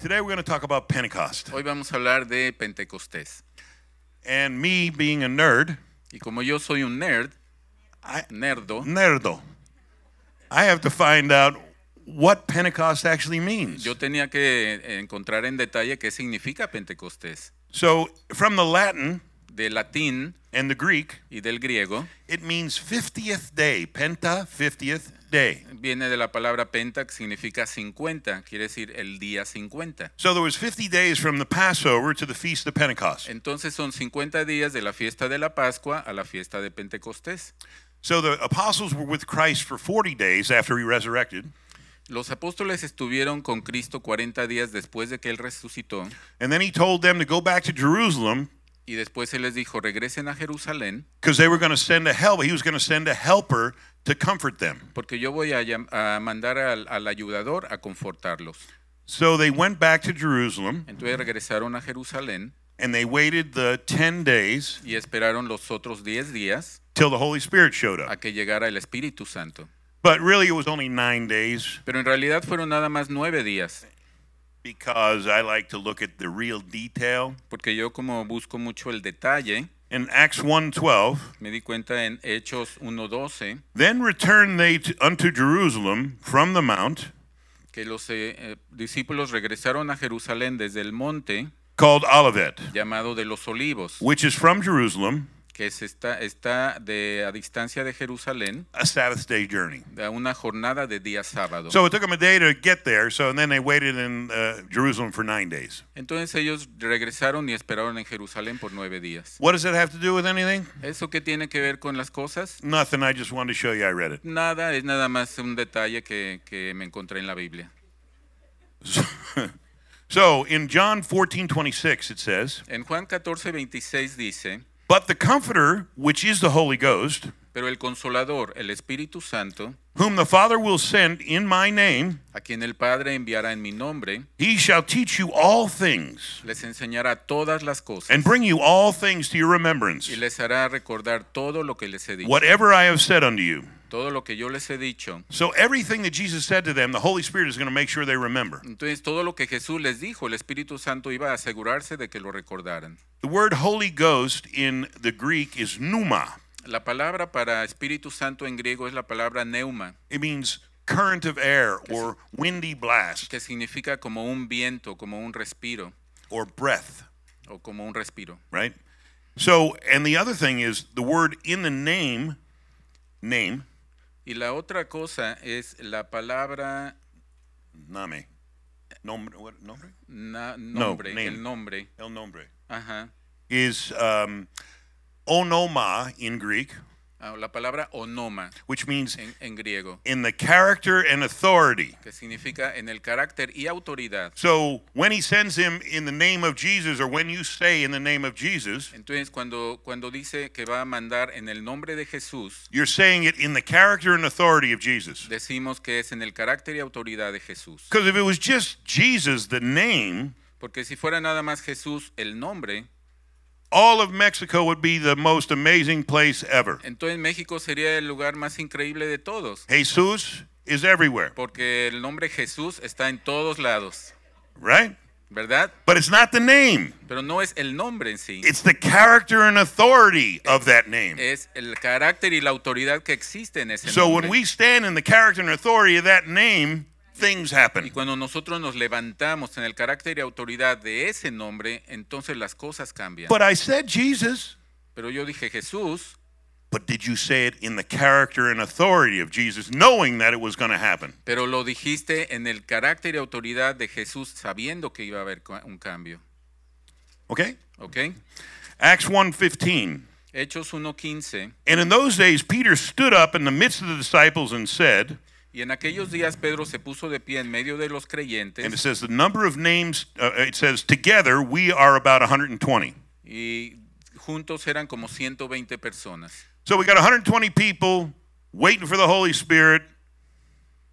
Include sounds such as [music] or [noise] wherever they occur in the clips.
Today we're going to talk about Pentecost. Hoy vamos a hablar de Pentecostés. And me being a nerd, Y como yo soy un nerd, I, nerdo, nerdo, I have to find out what Pentecost actually means. yo tenía que encontrar en detalle qué significa Pentecostés. So, from the Latin De latín and the Greek, y del griego it means 50th day, Penta, 50th day. viene de la palabra penta que significa 50, quiere decir el día 50. So there was 50 days from the Passover to the Feast of Pentecost. Entonces son 50 días de la fiesta de la Pascua a la fiesta de Pentecostés. So the apostles were with Christ for 40 days after he resurrected. Los apóstoles estuvieron con Cristo 40 días después de que él resucitó And then he told them to go back to Jerusalem y después él les dijo, regresen a Jerusalén because they were going to send a help. He was going to send a helper to comfort them. porque yo voy a, llam- a mandar al, al ayudador a confortarlos. So they went back to Jerusalem Entonces regresaron a Jerusalén and they waited the 10 days y esperaron los otros 10 días till the Holy Spirit showed up. a que llegara el Espíritu Santo. But really, it was only nine days Pero en realidad fueron nada más nueve días, because I like to look at the real detail. porque yo como busco mucho el detalle, In Acts 1:12, me di cuenta en Hechos 1.12 then returned they to, unto Jerusalem from the mount que los eh, eh, discípulos regresaron a Jerusalén desde el monte called Olivet, llamado de los olivos, which is from Jerusalem, que es está, está de, a distancia de Jerusalén, a Sabbath day journey. de una jornada de día sábado. So it took them a day to get there. So and then they waited in uh, Jerusalem for nine days. Entonces ellos regresaron y esperaron en Jerusalén por nueve días. What does that have to do with anything? ¿Eso qué tiene que ver con las cosas? Nothing. I just wanted to show you I read it. Nada, es nada más un detalle que, que me encontré en la Biblia. [laughs] So in John 14:26 it says, En Juan 14, 26 dice, "But the Comforter, which is the Holy Ghost, pero el consolador, el Espíritu Santo, whom the Father will send in my name, a quien el Padre enviará en mi nombre, he shall teach you all things les enseñará todas las cosas and bring you all things to your remembrance, y les hará recordar todo lo que les he dicho, whatever I have said unto you." todo lo que yo les he dicho. So everything that Jesus said to them, the Holy Spirit is going to make sure they remember. Entonces todo lo que Jesús les dijo, el Espíritu Santo iba a asegurarse de que lo recordaran. The word Holy Ghost in the Greek is pneuma. La palabra para Espíritu Santo en griego es la palabra neuma, It means current of air or windy blast que significa como un viento, como un respiro or breath, o como un respiro. right? So, and the other thing is the word in the name, name, Y la otra cosa es la palabra name, nombre, what, nombre? na- nombre, name. el nombre, El nombre, ajá. is um, onoma in Greek, Ah, la palabra onoma which means en, en griego, in the character and authority. que significa en el carácter y autoridad. So when he sends him in the name of Jesus, or when you say in the name of Jesus, Entonces cuando, cuando dice que va a mandar en el nombre de Jesús, you're saying it in the character and authority of Jesus. decimos que es en el carácter y autoridad de Jesús. Because if it was just Jesus, the name, Porque si fuera nada más Jesús el nombre, all of Mexico would be the most amazing place ever. entonces México sería el lugar más increíble de todos. Jesus is everywhere, Porque el nombre Jesús está en todos lados, right? ¿verdad? But it's not the name, Pero no es el nombre en sí. it's the character and authority of that name. es el carácter y la autoridad que existe en ese So when we stand in the character and authority of that name, things y cuando nosotros nos levantamos en el carácter y autoridad de ese nombre, entonces las cosas cambian. But I said Jesus, Pero yo dije Jesús, but did you say it in the character and authority of Jesus, knowing that it was going to happen? pero lo dijiste en el carácter y autoridad de Jesús sabiendo que iba a haber un cambio. Okay? ¿Ok? Acts 1:15. Hechos 1.15. And in those days Peter stood up in the midst of the disciples and said, Y en aquellos días Pedro se puso de pie en medio de los and it creyentes says the number of names uh, it says together we are about 120. y juntos eran como 120 personas. So we got 120 people waiting for the Holy Spirit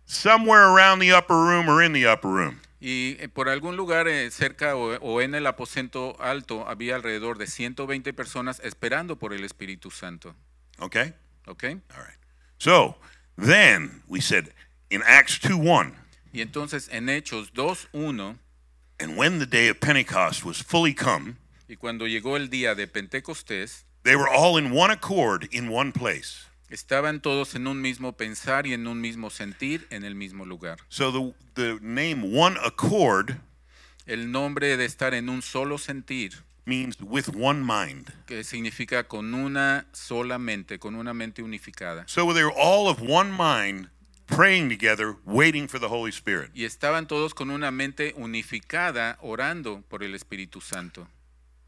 somewhere around the upper room or in the upper room. Y eh, por algún lugar eh, cerca o, en el aposento alto había alrededor de 120 personas esperando por el Espíritu Santo. Okay? ¿Ok? All right. So then we said in Acts 2 1, Y entonces en Hechos 2.1, And when the day of Pentecost was fully come, Y cuando llegó el día de Pentecostés, they were all in one accord in one place. estaban todos en un mismo pensar y en un mismo sentir en el mismo lugar. So the, the name one accord El nombre de estar en un solo sentir, means with one mind. que significa con una sola mente, con una mente unificada. So they were all of one mind, praying together, waiting for the Holy Spirit. Y estaban todos con una mente unificada orando por el Espíritu Santo.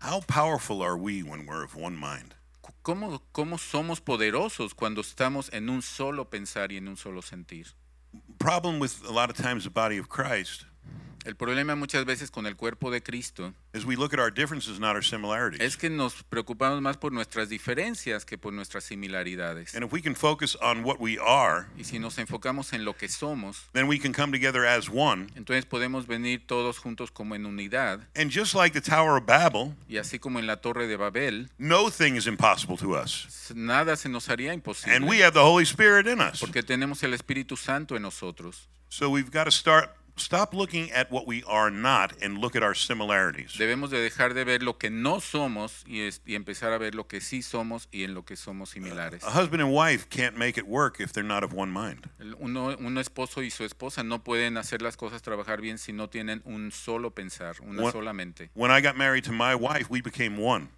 How powerful are we when we're of one mind? ¿Cómo, ¿Cómo somos poderosos cuando estamos en un solo pensar y en un solo sentir? Problem with a lot of times the body of Christ El problema muchas veces con el cuerpo de Cristo is we look at our differences, not our similarities. es que nos preocupamos más por nuestras diferencias que por nuestras similaridades. And if we can focus on what we are, Y si nos enfocamos en lo que somos, then we can come together as one. entonces podemos venir todos juntos como en unidad. And just like the Tower of Babel, Y así como en la Torre de Babel, no thing is impossible to us. nada se nos haría And we imposible have the Holy Spirit in us. porque tenemos el Espíritu Santo en nosotros. So we've got to start stop looking at what we are not and look at our similarities. Debemos de dejar de ver lo que no somos y, es- y empezar a ver lo que sí somos y en lo que somos similares. A husband and wife can't make it work if they're not of one mind. Uno, un esposo y su esposa no pueden hacer las cosas trabajar bien si no tienen un solo pensar, una What- sola mente. When I got married to my wife, we became one.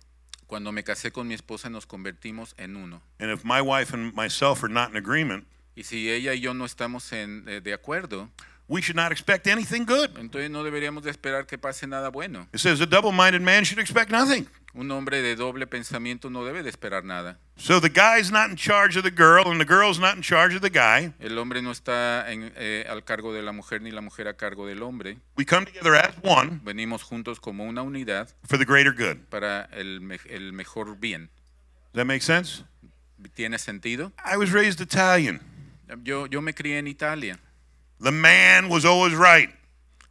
Cuando me casé con mi esposa nos convertimos en uno. And if my wife and myself are not in agreement, Y si ella y yo no estamos en- eh, de acuerdo, we should not expect anything good. entonces no deberíamos de esperar que pase nada bueno. It says a double-minded man should expect nothing. Un hombre de doble pensamiento no debe de esperar nada. So the guy's not in charge of the girl, and the girl's not in charge of the guy. El hombre no está en- eh, al cargo de la mujer ni la mujer a cargo del hombre. We come together as one Venimos juntos como una unidad for the greater good. para el, me- el mejor bien. Does that make sense? ¿Tiene sentido? I was raised Italian. Yo, yo me crié en Italia. The man was always right.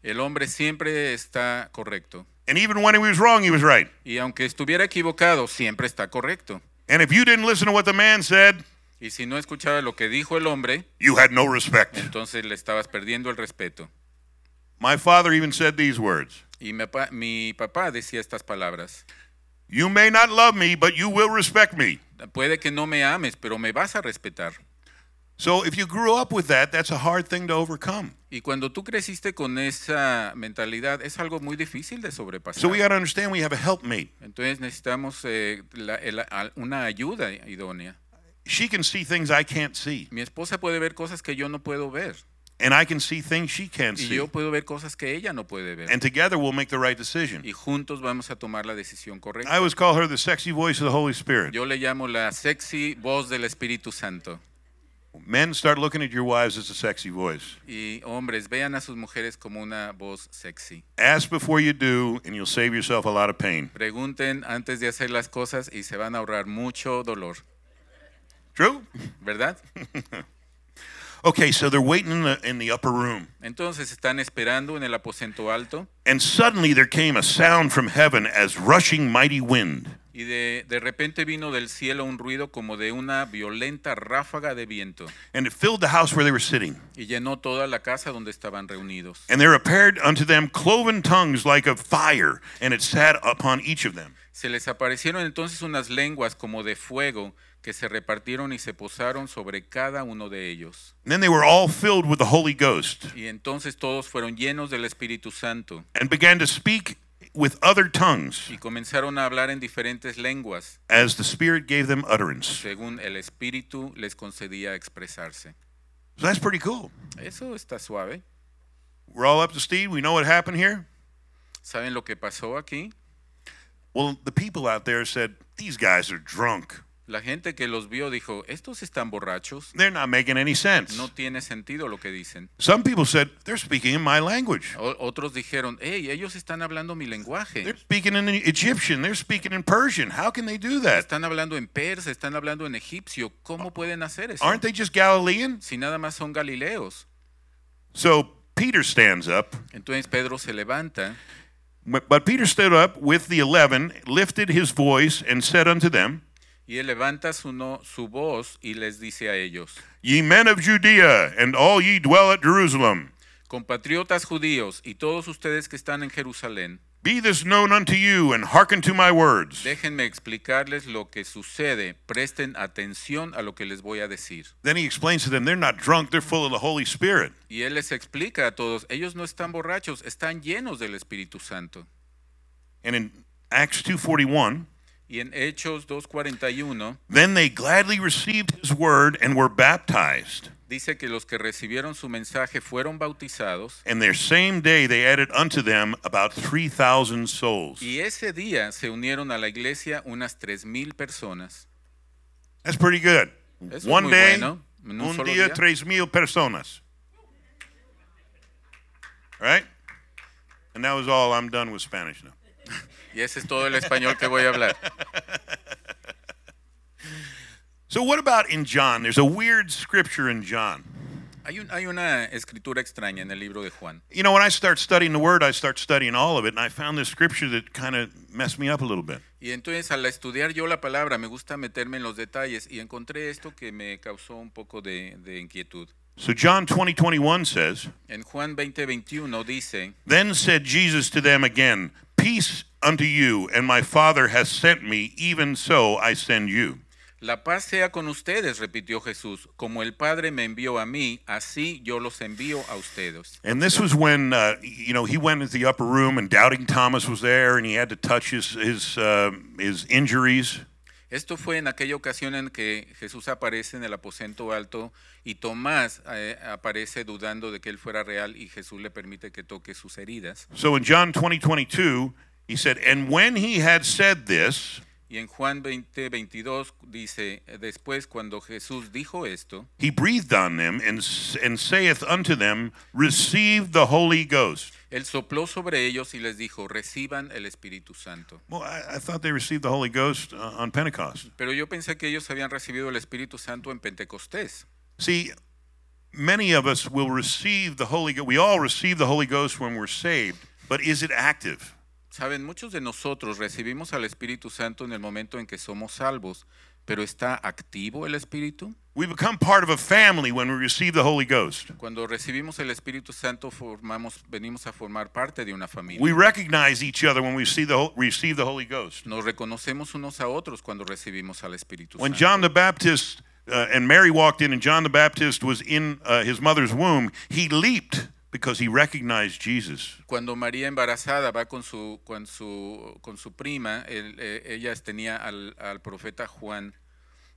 El hombre siempre está correcto. And even when he was wrong, he was right. Y aunque estuviera equivocado, siempre está correcto. And if you didn't listen to what the man said, Y si no escuchaba lo que dijo el hombre, you had no respect. entonces le estabas perdiendo el respeto. My father even said these words Y mi papá, mi papá decía estas palabras. You may not love me, but you will respect me. Puede que no me ames, pero me vas a respetar. So if you grew up with that, that's a hard thing to overcome. Y cuando tú creciste con esa mentalidad, es algo muy difícil de sobrepasar. So we got to understand we have a helpmate. Entonces necesitamos eh, la- el- al- una ayuda idónea. She can see things I can't see, Mi esposa puede ver cosas que yo no puedo ver. and I can see things she can't Y see. yo puedo ver cosas que ella no puede ver. And together we'll make the right decision. Y juntos vamos a tomar la decisión correcta. I always call her the sexy voice of the Holy Spirit. Yo le llamo la sexy voz del Espíritu Santo. Men, start looking at your wives as a sexy voice. Y hombres, vean a sus mujeres como una voz sexy. Ask before you do, and you'll save yourself a lot of pain. Pregunten antes de hacer las cosas y se van a ahorrar mucho dolor, True? ¿verdad? [laughs] Okay, so they're waiting in the, in the upper room. Entonces están esperando en el aposento alto And suddenly there came a sound from heaven as rushing mighty wind. Y de, de repente vino del cielo un ruido como de una violenta ráfaga de viento and it filled the house where they were sitting. y llenó toda la casa donde estaban reunidos. And there appeared unto them cloven tongues like of fire, and it sat upon each of them. Se les aparecieron entonces unas lenguas como de fuego que se repartieron y se posaron sobre cada uno de ellos. And then they were all filled with the Holy Ghost, Y entonces todos fueron llenos del Espíritu Santo and began to speak with other tongues y comenzaron a hablar en diferentes lenguas, as the Spirit gave them utterance. según el Espíritu les concedía expresarse. So that's pretty cool. Eso está suave. We're all up to speed. We know what happened here. ¿Saben lo que pasó aquí? Well, the people out there said, These guys are drunk. La gente que los vio dijo, estos están borrachos, They're not making any sense. no tiene sentido lo que dicen. Some people said, They're speaking in my language. O- otros dijeron, hey, ellos están hablando mi lenguaje. They're speaking in Egyptian. They're speaking in Persian. How can they do that? Están hablando en persa, están hablando en egipcio. ¿Cómo pueden hacer eso? Aren't they just Galilean? Si nada más son galileos. So Peter stands up. Entonces Pedro se levanta But but Peter stood up with the eleven, lifted his voice, and said unto them, y él levanta su, no- su voz y les dice a ellos, Ye men of Judea, and all ye dwell at Jerusalem, Compatriotas judíos y todos ustedes que están en Jerusalén, be this known unto you, and hearken to my words. déjenme explicarles lo que sucede. Presten atención a lo que les voy a decir. Then he explains to them, they're not drunk, they're full of the Holy Spirit. Y él les explica a todos, ellos no están borrachos, están llenos del Espíritu Santo. And in Acts 2:41, Y en Hechos 2.41 then they gladly received his word and were baptized. dice que los que recibieron su mensaje fueron bautizados And their same day they added unto them about 3,000 souls. y ese día se unieron a la iglesia unas 3.000 personas. That's pretty good. Eso es One muy day, bueno. En un un solo día, día. 3,000 personas. Right? And that was all. I'm done with Spanish now. [laughs] Y ese es todo el español que voy a hablar. So, what about in John? There's a weird scripture in John. Hay, un- hay una escritura extraña en el libro de Juan. You know, when I start studying the Word, I start studying all of it, and I found this scripture that kind of messed me up a little bit. Y entonces al estudiar yo la palabra me gusta meterme en los detalles y encontré esto que me causó un poco de, de inquietud. So, John 20, 21 says, En Juan 20:21 dice, Then said Jesus to them again, Peace unto you, and my Father has sent me, even so I send you. La paz sea con ustedes, repitió Jesús, como el Padre me envió a mí, así yo los envío a ustedes. And this was when, uh, you know, he went into the upper room, and Doubting Thomas was there, and he had to touch his, his, uh, his injuries. Esto fue en aquella ocasión en que Jesús aparece en el aposento alto y Tomás eh, aparece dudando de que él fuera real y Jesús le permite que toque sus heridas. So in John 20, 22, he said, And when he had said this, Y en Juan 20, 22 dice, después cuando Jesús dijo esto, he breathed on them and, and saith unto them, Receive the Holy Ghost. él sopló sobre ellos y les dijo, reciban el Espíritu Santo. Well, I, I thought they received the Holy Ghost uh, on Pentecost. Pero yo pensé que ellos habían recibido el Espíritu Santo en Pentecostés. See, many of us will receive the Holy Ghost. We all receive the Holy Ghost when we're saved, but is it active? Saben, muchos de nosotros recibimos al Espíritu Santo en el momento en que somos salvos, pero ¿está activo el Espíritu? We become part of a family when we receive the Holy Ghost. Cuando recibimos el Espíritu Santo formamos, venimos a formar parte de una familia. We recognize each other when we see the, receive the Holy Ghost. Nos reconocemos unos a otros cuando recibimos al Espíritu When John the Baptist uh, and Mary walked in, and John the Baptist was in uh, his mother's womb, he leaped because he recognized Jesus. Cuando María embarazada va con su, con su, con su prima, él, eh, ella tenía al, al profeta Juan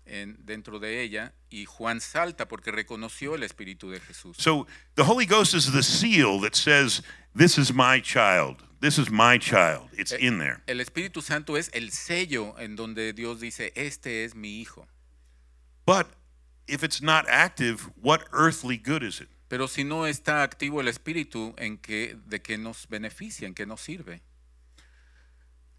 en- dentro de ella y Juan salta porque reconoció el Espíritu de Jesús. So the Holy Ghost is the seal that says, This is my child. This is my child. It's in there. El Espíritu Santo es el sello en donde Dios dice, este es mi hijo. But if it's not active, what earthly good is it? Pero si no está activo el Espíritu, ¿en qué, ¿de qué nos beneficia? ¿En qué nos sirve?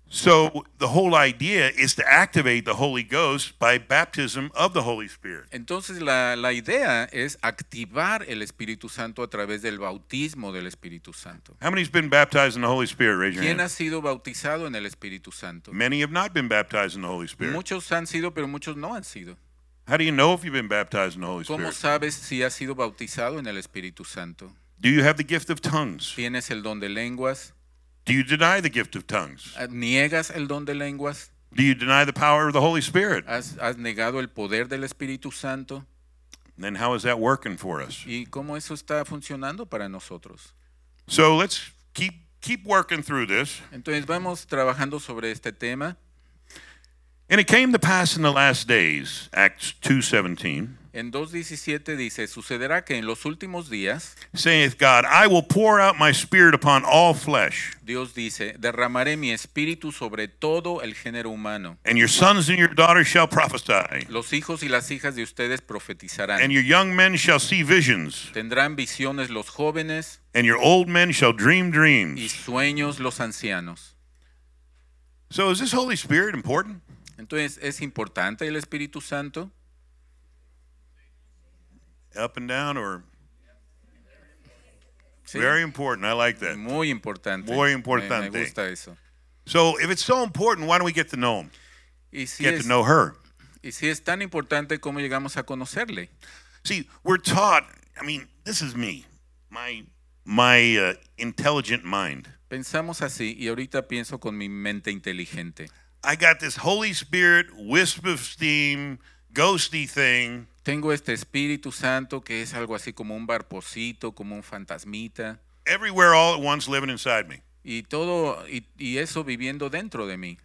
So the whole idea is to activate the Holy Ghost by baptism of the Holy Spirit. Entonces la, la idea es activar el Espíritu Santo a través del bautismo del Espíritu Santo. How many's been baptized in the Holy Spirit? Raise your ¿Quién ha hand. sido bautizado en el Espíritu Santo? Many have not been baptized in the Holy Spirit. Muchos han sido, pero muchos no han sido. How do you know if you've been baptized in the Holy ¿Cómo Spirit? sabes si has sido bautizado en el Espíritu Santo? Do you have the gift of tongues? ¿Tienes el don de lenguas? Do you deny the gift of tongues? Ah, ¿Niegas el don de lenguas? Do you deny the power of the Holy Spirit? ¿Has, has negado el poder del Espíritu Santo? Then how is that working for us? ¿Y cómo eso está funcionando para nosotros? So let's keep keep working through this. Entonces vamos trabajando sobre este tema. And it came to pass in the last days, Acts 2:17, En 2.17 dice, sucederá que en los últimos días, saith God, I will pour out my spirit upon all flesh, Dios dice, derramaré mi espíritu sobre todo el género humano. and your sons and your daughters shall prophesy, Los hijos y las hijas de ustedes profetizarán. and your young men shall see visions, Tendrán visiones los jóvenes and your old men shall dream dreams. y sueños los ancianos. So is this Holy Spirit important? Entonces, ¿es importante el Espíritu Santo? Up and down or Sí, very important. I like that. muy importante. Muy Me- importante. Me, gusta eso. So if it's so important, why don't we get to know him? Y si, Get es, to know her. y si es tan importante, ¿cómo llegamos a conocerle? See, we're taught, I mean, this is me. My my uh, intelligent mind. Pensamos así y ahorita pienso con mi mente inteligente. I got this Holy Spirit wisp of steam, ghosty thing, Tengo este Espíritu Santo que es algo así como un barpocito, como un fantasmita, everywhere all at once living inside me. y todo, y, y eso viviendo dentro de mí.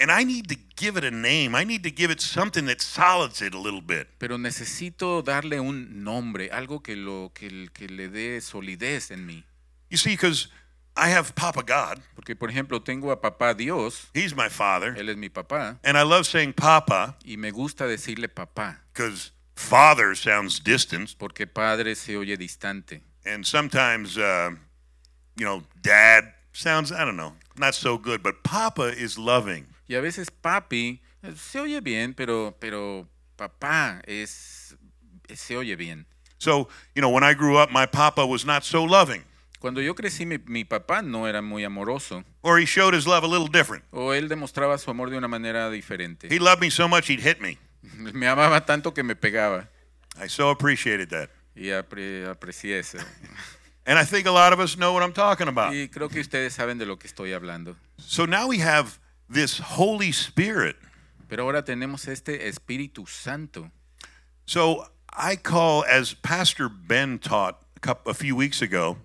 And I need to give it a name. I need to give it something that solids it a little bit. Pero necesito darle un nombre, algo que, lo, que, que le dé solidez en mí. You see, because I have Papa God, Porque, por ejemplo, tengo a papá Dios, He's my father, Él es mi papá, and I love saying Papa y me gusta decirle papá, because father sounds distant, porque padre se oye distante. and sometimes, uh, you know, dad sounds, I don't know, not so good, but Papa is loving. Y a veces papi eh, se oye bien, pero, pero papá es, se oye bien. So, you know, when I grew up, my Papa was not so loving, Cuando yo crecí, mi, mi papá no era muy amoroso, or he showed his love a little different. o él demostraba su amor de una manera diferente. He loved me so much he'd hit me. [laughs] Me amaba tanto que me pegaba, I so appreciated that. y apre- aprecié eso. [laughs] And I think a lot of us know what I'm talking about. Y creo que ustedes saben de lo que estoy hablando. So now we have this Holy Spirit. Pero ahora tenemos este Espíritu Santo. So I call, as Pastor Ben taught a, couple, a few weeks ago,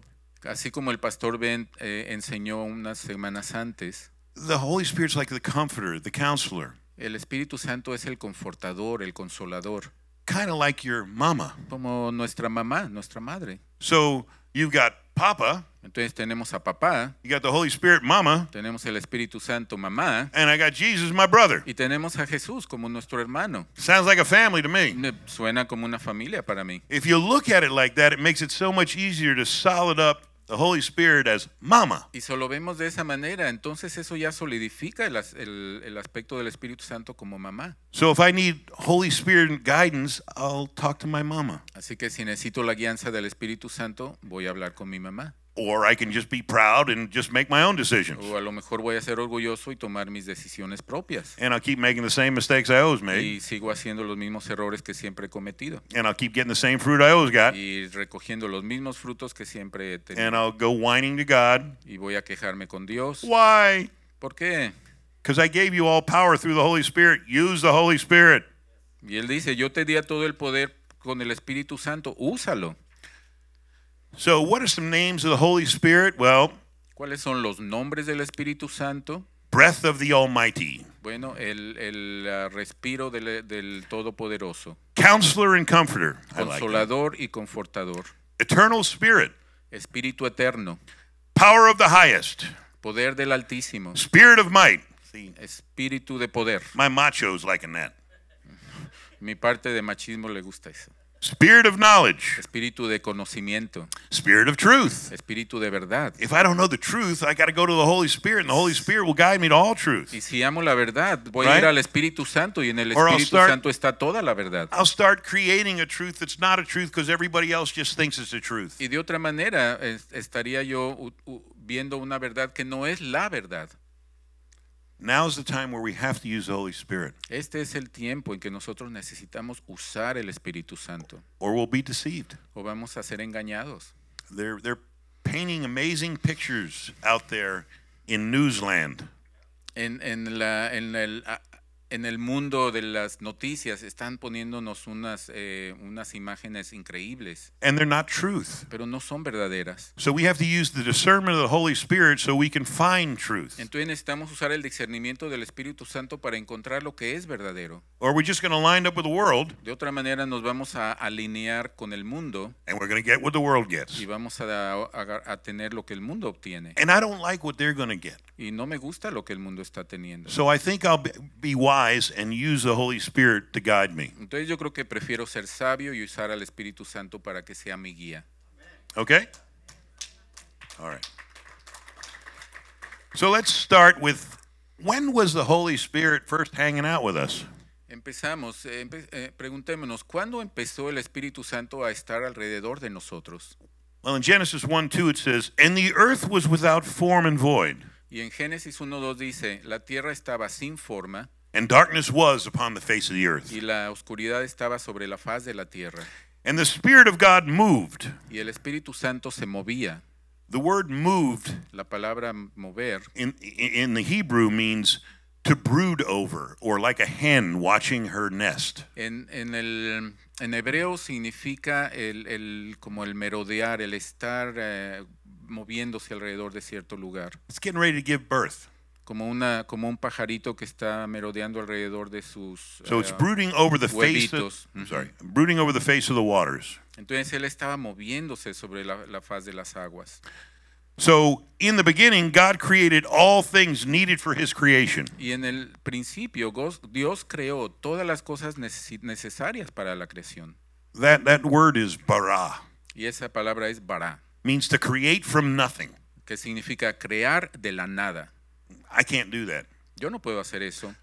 Así como el pastor Ben eh, enseñó unas semanas antes, the Holy Spirit's like the comforter, the counselor, el Espíritu Santo es el confortador, el consolador, kind of like your mama. como nuestra mamá, nuestra madre. So you've got Papa, Entonces tenemos a papá, you got the Holy Spirit, Mama, tenemos el Espíritu Santo, mamá, and I got Jesus, my brother. y tenemos a Jesús como nuestro hermano. Sounds like a family to me. Suena como una familia para mí. If you look at it like that, it makes it so much easier to solid up the Holy Spirit as Mama. Y solo vemos de esa manera, entonces eso ya solidifica el, el aspecto del Espíritu Santo como mamá. So if I need Holy Spirit guidance, I'll talk to my mama. Así que si necesito la guianza del Espíritu Santo, voy a hablar con mi mamá. Or I can just be proud and just make my own decisions. O a lo mejor voy a ser orgulloso y tomar mis decisiones propias. And I'll keep making the same mistakes I always made. Y sigo haciendo los mismos errores que siempre he cometido. And I'll keep getting the same fruit I always got. Y recogiendo los mismos frutos que siempre he And. I'll go whining to God. Y voy a quejarme con Dios. Why? ¿Por qué? Because I gave you all power through the Holy Spirit. Use the Holy Spirit. Y él dice, yo te di a todo el poder con el Espíritu Santo, úsalo. So, what are some names of the Holy Spirit? Well, ¿Cuáles son los nombres del Espíritu Santo? breath of the Almighty, Bueno, el, el, ah, respiro del, del Todopoderoso, Counselor and Comforter. I like consolador y confortador, Eternal Spirit, Espíritu Eterno, Power of the Highest, poder del Altísimo, Spirit of Might. See, Espíritu de poder. my macho's liking that. Mi parte de machismo le gusta eso. Spirit of knowledge, Espíritu de conocimiento, Spirit of truth. espíritu de verdad. If I don't know the truth, I got to go to the Holy Spirit, and the Holy Spirit will guide me to all truth. Y si amo la verdad, voy a Right? ir al Espíritu Santo y en el Or Espíritu start- Santo está toda la verdad. I'll start creating a truth that's not a truth because everybody else just thinks it's a truth. Y de otra manera estaría yo viendo una verdad que no es la verdad. Now's the time where we have to use the Holy Spirit, Este es el tiempo en que nosotros necesitamos usar el Espíritu Santo or we'll be deceived. o vamos a ser engañados. They're they're painting amazing pictures out there in Newsland. En, en la, en, el, en el mundo de las noticias están poniéndonos unas, eh, unas imágenes increíbles, and they're not truth. pero no son verdaderas. So we have to use the discernment of the Holy Spirit so we can find truth. Entonces necesitamos usar el discernimiento del Espíritu Santo para encontrar lo que es verdadero. Or we're just going to line up with the world De otra manera nos vamos a alinear con el mundo and we're going to get what the world gets. y vamos a, a- a tener lo que el mundo obtiene. And I don't like what they're going to get. Y no me gusta lo que el mundo está teniendo. So I think I'll be- be wise and use the Holy Spirit to guide me. Entonces yo creo que prefiero ser sabio y usar al Espíritu Santo para que sea mi guía. Okay? All right. So let's start with when was the Holy Spirit first hanging out with us? Empezamos, eh, empe- eh, preguntémonos, ¿cuándo empezó el Espíritu Santo a estar alrededor de nosotros? Well, in Genesis 1 2, it says, And the earth was without form and void, Y en Génesis 1.2 dice, la tierra estaba sin forma and darkness was upon the face of the earth. y la oscuridad estaba sobre la faz de la tierra. And the Spirit of God moved. y el Espíritu Santo se movía. The word moved La palabra mover in, in the Hebrew means to brood over, or like a hen watching her nest. en, en el en hebreo significa el, el- como el merodear, el estar eh, moviéndose alrededor de cierto lugar, It's getting ready to give birth. Como una como un pajarito que está merodeando alrededor de sus So it's eh, brooding over the face of. I'm sorry, brooding over the face of the waters. Entonces él estaba moviéndose sobre la, la faz de las aguas. So in the beginning, God created all things needed for his creation. Y en el principio Dios creó todas las cosas necesarias para la creación. That, that word is bara, Y esa palabra es bara, means to create from nothing. que significa crear de la nada. I can't do that. Yo no puedo hacer eso,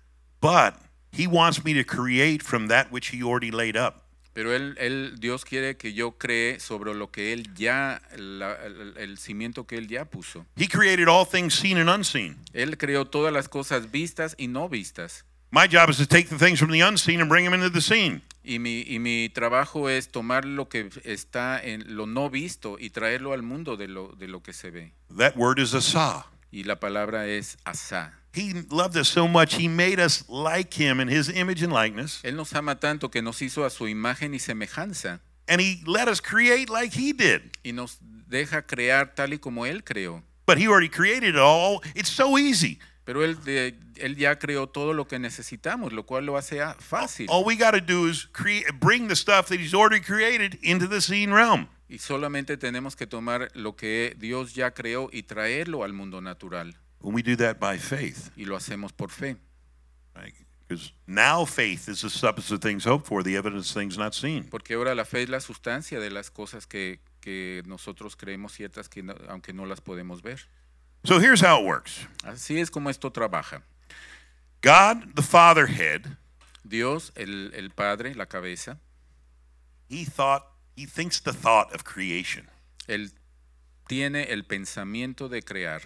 But he wants me to create from that which he already laid up. pero él, él, Dios quiere que yo cree sobre lo que él ya, la- el, el cimiento que él ya puso. He created all things seen and unseen. Él creó todas las cosas vistas y no vistas. My job is to take the things from the unseen and bring them into the seen. Y mi, y mi trabajo es tomar lo que está en lo no visto y traerlo al mundo de lo, de lo que se ve. That word is asa. Y la palabra es asá. He loved us so much, he made us like him in his image and likeness, Él nos ama tanto que nos hizo a su imagen y semejanza and he let us create like he did. y nos deja crear tal y como Él creó. But he already created it all. It's so easy. Pero él, de- él ya creó todo lo que necesitamos, lo cual lo hace fácil. All we got to do is create, bring the stuff that he's already created into the seen realm. Y solamente tenemos que tomar lo que Dios ya creó y traerlo al mundo natural. When we do that by faith, Y lo hacemos por fe. because now faith is the substance of things hoped for, the evidence of things not seen. Porque ahora la fe es la sustancia de las cosas que, que nosotros creemos ciertas, que no- aunque no las podemos ver. So here's how it works Así es como esto trabaja. God, the Father head, Dios, el, el Padre, la cabeza, he thought, he thinks the thought of creation. Él tiene el pensamiento de crear.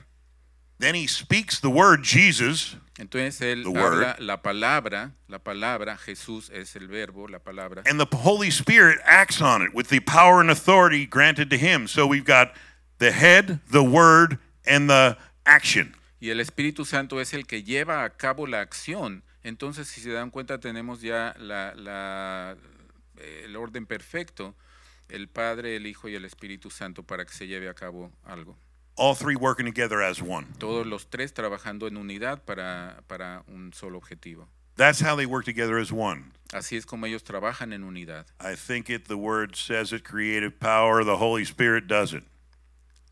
Then he speaks the word Jesus, Entonces él The habla la palabra, la palabra, Jesús es el verbo, la palabra, and the Holy Spirit acts on it with the power and authority granted to him. So we've got the head, the word, and the action. y el Espíritu Santo es el que lleva a cabo la acción. Entonces, si se dan cuenta, tenemos ya la, la- el orden perfecto, el Padre, el Hijo y el Espíritu Santo para que se lleve a cabo algo. All three working together as one. Todos los tres trabajando en unidad para, para un solo objetivo. That's how they work together as one. Así es como ellos trabajan en unidad. I think it, the word says it, creative power, the Holy Spirit does it.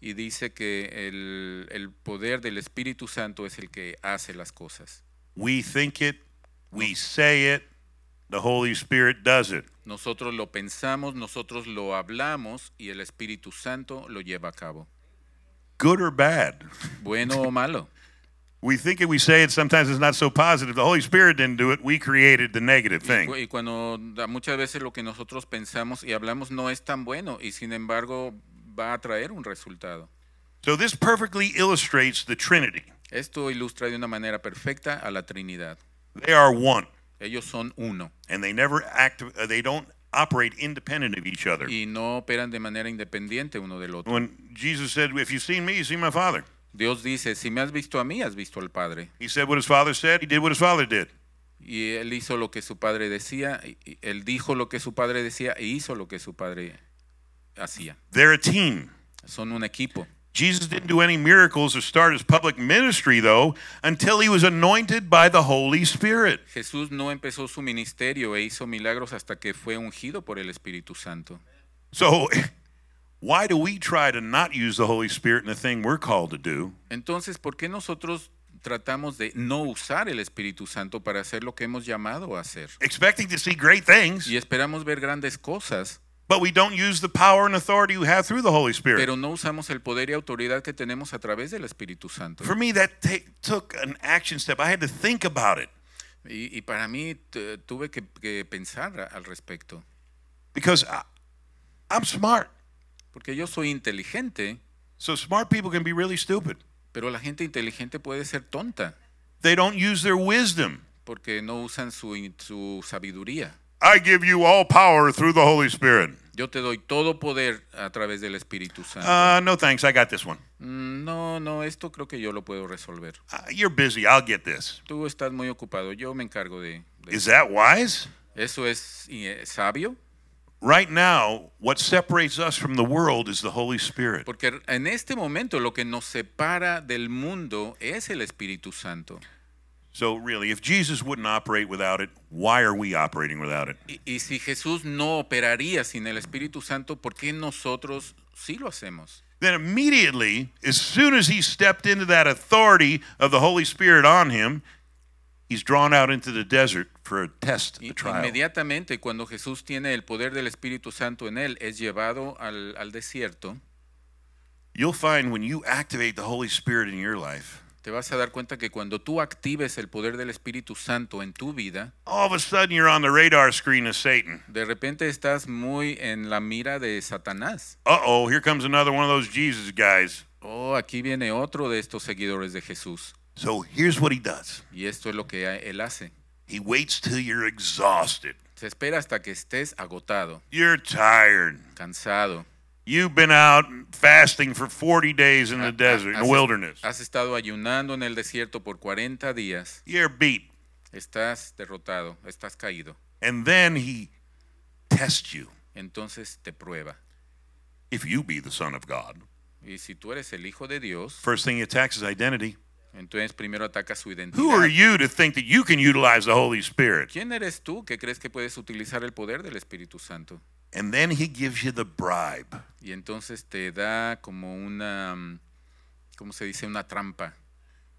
Y dice que el, el poder del Espíritu Santo es el que hace las cosas. We think it, we say it, the Holy Spirit does it. Nosotros lo pensamos, nosotros lo hablamos y el Espíritu Santo lo lleva a cabo. Good or bad. Bueno o malo. [laughs] We think it, we say it, sometimes it's not so positive. The Holy Spirit didn't do it, we created the negative thing. y cuando muchas veces lo que nosotros pensamos y hablamos no es tan bueno y sin embargo va a traer un resultado. So this perfectly illustrates the Trinity. Esto ilustra de una manera perfecta a la Trinidad. They are one, Ellos son uno and they never act, uh, they don't operate independent of each other. y no operan de manera independiente uno del otro. When Jesus said, If you've seen me, you've seen my Father. Dios dice, si me has visto a mí, has visto al Padre. He said what his Father said, he did what his Father did. Y él hizo lo que su padre decía, y- él dijo lo que su padre decía e hizo lo que su padre hacía. They're a team. Son un equipo. Jesus didn't do any miracles or start his public ministry, though, until he was anointed by the Holy Spirit. Jesús no empezó su ministerio e hizo milagros hasta que fue ungido por el Espíritu Santo. So, [laughs] why do we try to not use the Holy Spirit in the thing we're called to do? Entonces, ¿por qué nosotros tratamos de no usar el Espíritu Santo para hacer lo que hemos llamado a hacer? Expecting to see great things, Y esperamos ver grandes cosas, but we don't use the power and authority we have through the Holy Spirit. pero no usamos el poder y autoridad que tenemos a través del Espíritu Santo. For me, that took an action step. I had to think about it Y, y para mí tuve que, que pensar al respecto, because I, I'm smart. porque yo soy inteligente, So, smart people can be really stupid. pero la gente inteligente puede ser tonta, They don't use their wisdom. porque no usan su, su sabiduría. I give you all power through the Holy Spirit. Yo te doy todo poder a través del Espíritu Santo. Uh, no thanks, I got this one. Mm, no, no, esto creo que yo lo puedo resolver. Uh, you're busy, I'll get this. Tú estás muy ocupado, yo me encargo de... de Is that wise? ¿Eso es eh, sabio? Right now, what separates us from the world is the Holy Spirit. Porque en este momento lo que nos separa del mundo es el Espíritu Santo. So, really, if Jesus wouldn't operate without it, why are we operating without it? Y, y si Jesús no operaría sin el Espíritu Santo, ¿por qué nosotros sí lo hacemos? Then, immediately, as soon as he stepped into that authority of the Holy Spirit on him, he's drawn out into the desert for a test, a trial. Inmediatamente cuando Jesús tiene el poder del Espíritu Santo en él, es llevado al, al desierto, You'll find when you activate the Holy Spirit in your life, te vas a dar cuenta que cuando tú actives el poder del Espíritu Santo en tu vida, all of a sudden you're on the radar screen of Satan. de repente estás muy en la mira de Satanás. Uh oh, here comes another one of those Jesus guys. Oh, aquí viene otro de estos seguidores de Jesús. So here's what he does Y esto es lo que él hace. he waits till you're exhausted, Se espera hasta que estés agotado, you're tired. cansado. You've been out fasting for 40 days in the desert, in the wilderness. Has estado ayunando en el desierto por 40 días. You're beat. Estás derrotado, estás caído. And then he tests you Entonces te prueba. if you be the Son of God. Y si tú eres el hijo de Dios, First thing he attacks is identity. entonces primero ataca su identidad. Who are you to think that you can utilize the Holy Spirit? ¿Quién eres tú que crees que puedes utilizar el poder del Espíritu Santo? And then he gives you the bribe. Y entonces te da como una, mm, ¿cómo se dice? Una trampa,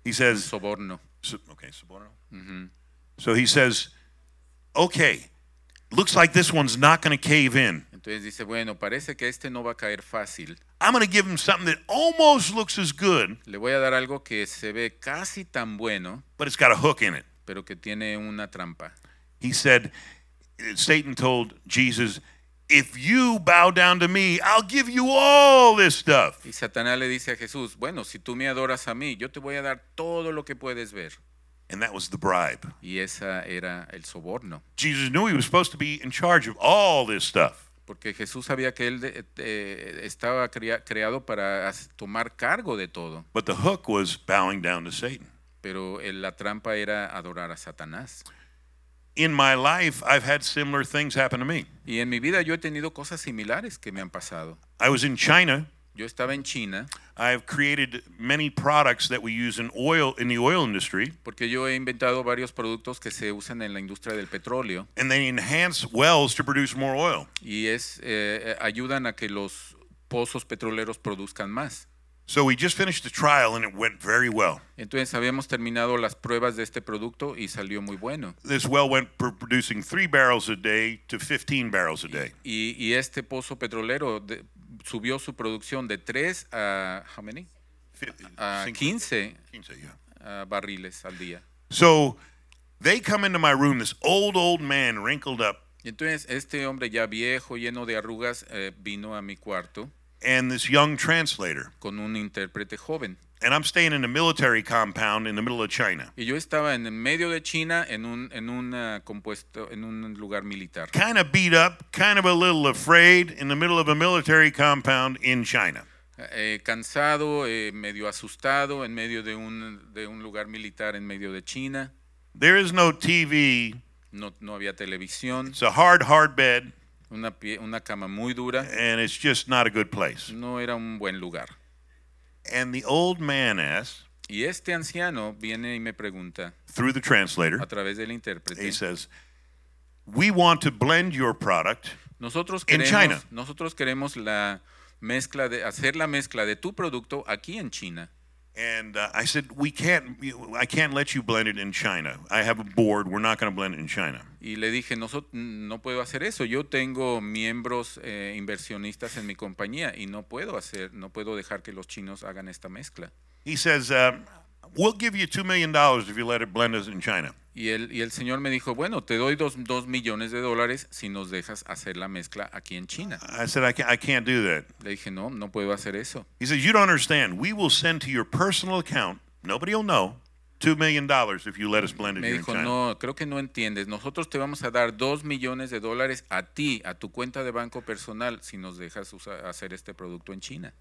He un says, soborno. so- okay, soborno. Ujú. So he says, okay, looks like this one's not going to cave in. Entonces dice, bueno, parece que este no va a caer fácil. I'm going to give him something that almost looks as good, Le voy a dar algo que se ve casi tan bueno, but it's got a hook in it. pero que tiene una trampa. He said, Satan told Jesus, if you bow down to me, I'll give you all this stuff. Y Satanás le dice a Jesús, bueno, si tú me adoras a mí, yo te voy a dar todo lo que puedes ver. And that was the bribe. Y esa era el soborno. Jesus knew he was supposed to be in charge of all this stuff. Porque Jesús sabía que él de- eh, estaba crea- creado para tomar cargo de todo. But the hook was bowing down to Satan. Pero eh, la trampa era adorar a Satanás. In my life, I've had similar things happen to me. Y en mi vida yo he tenido cosas similares que me han pasado. I was in China. Yo estaba en China I've created many products that we use in oil in the oil industry, porque yo he inventado varios productos que se usan en la industria del petróleo and they enhance wells to produce more oil. y es eh, ayudan a que los pozos petroleros produzcan más. So we just finished the trial, and it went very well. Entonces habíamos terminado las pruebas de este producto y salió muy bueno. This well went from producing three barrels a day to 15 barrels a day. Y, y este pozo petrolero de- subió su producción de 3 a, how many? a 15 15, yeah. ah, barriles al día. So they come into my room, this old, old man, wrinkled up, Y entonces este hombre ya viejo, lleno de arrugas, eh, vino a mi cuarto and this young translator. con un intérprete joven. And I'm staying in a military compound in the middle of China. Y yo estaba en el medio de China en un, en un ah, compuesto, en un lugar militar. Kind of beat up, kind of a little afraid in the middle of a military compound in China. Eh, cansado, eh, medio asustado, en medio de un, de un lugar militar en medio de China. There is no TV. No, no había televisión, It's a hard, hard bed, una, pie- una cama muy dura. and it's just not a good place. No era un buen lugar. And the old man asks, Y este anciano viene y me pregunta through the translator, a través del intérprete. he says, We want to blend your product Nosotros In queremos, China. nosotros queremos la mezcla de hacer la mezcla de tu producto aquí en China. And uh, I said, we can't. I can't let you blend it in China. I have a board. We're not going to blend it in China. Y le dije, no, no puedo hacer eso. Yo tengo miembros eh, inversionistas en mi compañía y no puedo hacer, no puedo dejar que los chinos hagan esta mezcla. He says, uh, "We'll give you two million dollars if you let it blend us in China." Y el, y el señor me dijo, bueno, te doy dos, dos millones de dólares si nos dejas hacer la mezcla aquí en China. I said, "I can't, I can't do that." Le dije, no, no puedo hacer eso. He says, "You don't understand. We will send to your personal account. Nobody will know. $2 million if you let us blend it Me here in dijo, China. no, creo que no entiendes. Nosotros te vamos a dar dos millones de dólares a ti, a tu cuenta de banco personal, si nos dejas usa- hacer este producto en China.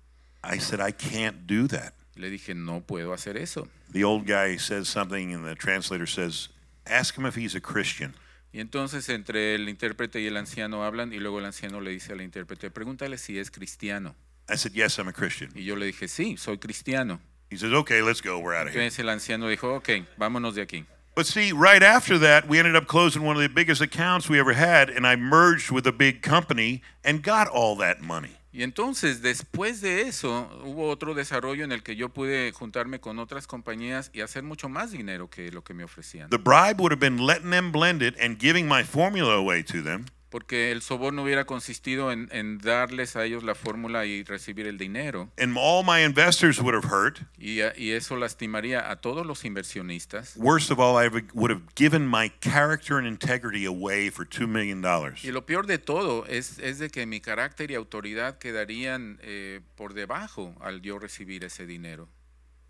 I said, I can't do that. Le dije, no puedo hacer eso. The old guy says something, and the translator says, Ask him if he's a Christian. Y entonces entre el intérprete y el anciano hablan y luego el anciano le dice al intérprete, pregúntale si es cristiano. I said, Yes, I'm a Christian. Y yo le dije, sí, soy cristiano. He says, Okay, let's go. We're out of here. Entonces el anciano dijo, ok, vámonos de aquí. But see, right after that, we ended up closing one of the biggest accounts we ever had, and I merged with a big company and got all that money. Y entonces, después de eso, hubo otro desarrollo en el que yo pude juntarme con otras compañías y hacer mucho más dinero que lo que me ofrecían. The bribe would have been letting them blend it and giving my formula away to them. Porque el soborno hubiera consistido en, en darles a ellos la fórmula y recibir el dinero. And all my investors would have hurt. Y, a- y eso lastimaría a todos los inversionistas. Worst of all, I would have given my character and integrity away for $2 million. Y lo peor de todo es, es de que mi carácter y autoridad quedarían eh, por debajo al yo recibir ese dinero.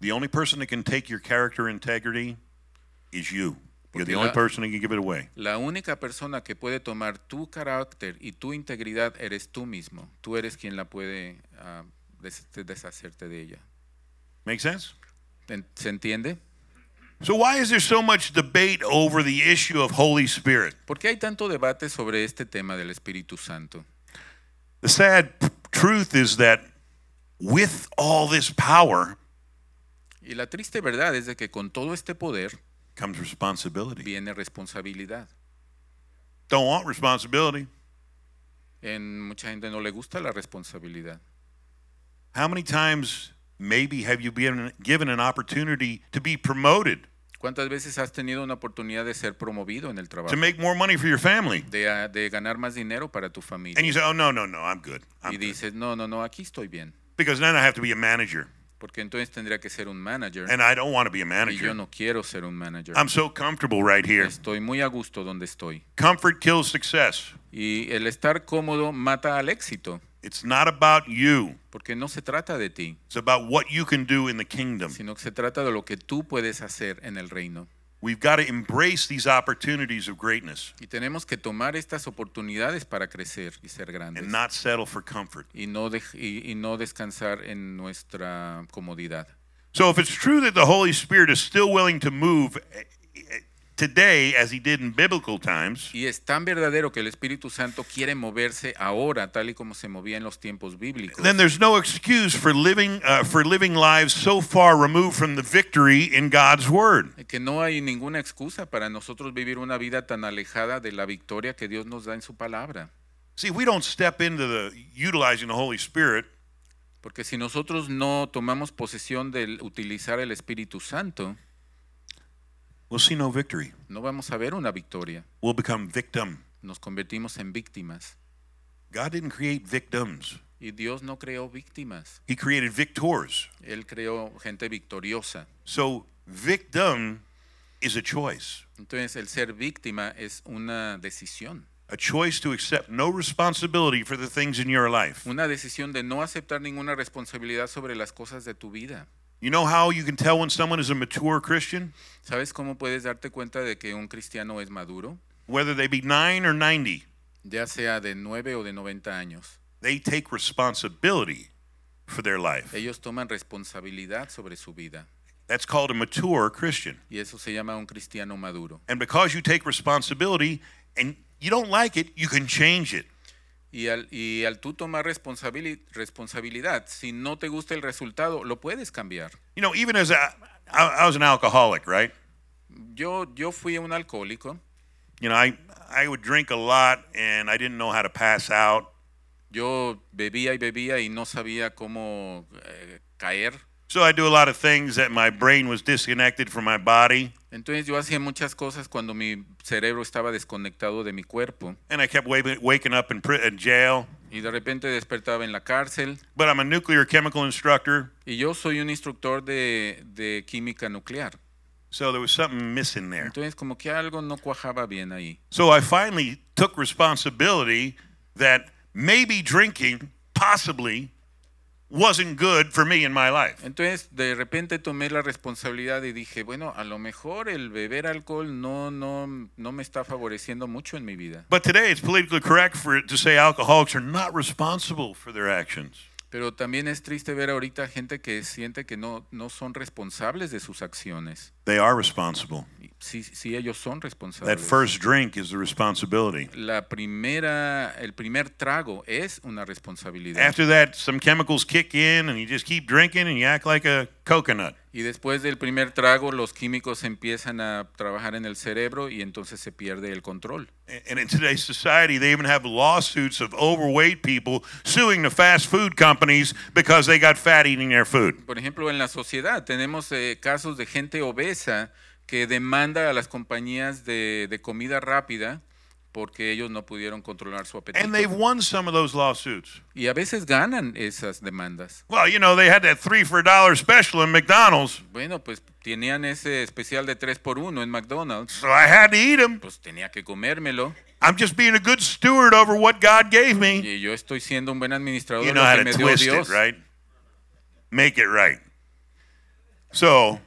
The only person that can take your character and integrity is you. You're the only la- person that can give it away. La única persona que puede tomar tu carácter y tu integridad eres tú mismo. Tú eres quien la puede ah, des- deshacerte de ella. Make sense? ¿Se entiende? So, why is there so much debate over the issue of Holy Spirit? ¿Por qué hay tanto debate sobre este tema del Espíritu Santo? The sad truth is that with all this power Y la triste verdad es de que con todo este poder comes responsibility. viene responsabilidad. Don't want responsibility. En mucha gente no le gusta la responsabilidad. How many times maybe have you been given an opportunity to be promoted, ¿Cuántas veces has tenido una oportunidad de ser promovido en el trabajo? to make more money for your family? De, ah, de ganar más dinero para tu And you say, oh, no, no, no, I'm good. I'm Y good. dices, no, no, no, aquí estoy bien. Because then I have to be a manager. Porque entonces tendría que ser un manager. And I don't want to be a Y manager. yo no quiero ser un manager. I'm so comfortable right here. Estoy muy a gusto donde estoy. Comfort kills success. Y el estar cómodo mata al éxito. It's not about you, Porque no se trata de ti, it's about what you can do in the kingdom. sino que se trata de lo que tú puedes hacer en el reino. We've got to embrace these opportunities of greatness Y tenemos que tomar estas oportunidades para crecer y ser grandes. and not settle for comfort. Y no, dej- y, y no descansar en nuestra comodidad. So, if it's true that the Holy Spirit is still willing to move eh, eh, today as he did in biblical times, Y es tan verdadero que el Espíritu Santo quiere moverse ahora, tal y como se movía en los tiempos bíblicos. then there's no excuse for living uh, for living lives so far removed from the victory in God's word. Que no hay ninguna excusa para nosotros vivir una vida tan alejada de la victoria que Dios nos da en su palabra. See, we don't step into the utilizing the Holy Spirit, Porque si nosotros no tomamos posesión de utilizar el Espíritu Santo, we'll see no victory. no vamos a ver una victoria. We'll become victim. Nos convertimos en víctimas. God didn't create victims. Y Dios no creó víctimas. He created victors. Él creó gente victoriosa. So victim is a choice. Entonces el ser víctima es una decisión. A choice to accept no responsibility for the things in your life. Una decisión de no aceptar ninguna responsabilidad sobre las cosas de tu vida. You know how you can tell when someone is a mature Christian? ¿Sabes cómo puedes darte cuenta de que un cristiano es maduro? Whether they be 9 or 90, Ya sea de 9 o de 90 años. they take responsibility for their life. Ellos toman responsabilidad sobre su vida. That's called a mature Christian. Y eso se llama un cristiano maduro. And because you take responsibility and you don't like it, you can change it. Y al, y al tú tomar responsabili- responsabilidad, si no te gusta el resultado, lo puedes cambiar. You know, even as a, I, I was an alcoholic, right? Yo, yo fui un alcohólico. You know, I, I would drink a lot and I didn't know how to pass out. Yo bebía y bebía y no sabía cómo eh, caer. So I do a lot of things that my brain was disconnected from my body. Entonces yo hacía muchas cosas cuando mi cerebro estaba desconectado de mi cuerpo. And I kept waking up in, in jail. Y de repente despertaba en la cárcel. But I'm a nuclear chemical instructor. Y yo soy un instructor de, de química nuclear. So there was something missing there. Entonces como que algo no cuajaba bien ahí. So I finally took responsibility that maybe drinking possibly wasn't good for me in my life. Entonces, de repente tomé la responsabilidad y dije, bueno, a lo mejor el beber alcohol no, no, no me está favoreciendo mucho en mi vida. But today it's politically correct for it to say alcoholics are not responsible for their actions. Pero también es triste ver ahorita gente que siente que no, no son responsables de sus acciones. They are responsible. Sí, sí, ellos son That first drink is the responsibility. La primera, el primer trago es una responsabilidad. After that, some chemicals kick in and you just keep drinking and you act like a coconut. Y después del primer trago, los químicos empiezan a trabajar en el cerebro y entonces se pierde el control. And in today's society, they even have lawsuits of overweight people suing the fast food companies because they got fat eating their food. Por ejemplo, en la sociedad tenemos eh, casos de gente obesa que demanda a las compañías de, de comida rápida porque ellos no pudieron controlar su apetito. And they've won some of those lawsuits. Y a veces ganan esas demandas. Well, you know, they had that three for a dollar special in McDonald's, Bueno, pues tenían ese especial de 3 por 1 en McDonald's. so I had to eat them. Pues tenía que comérmelo. I'm just being a good steward over what God gave me. Y yo estoy siendo un buen administrador You de know lo how que me dio Dios. it, right? Make it right. So,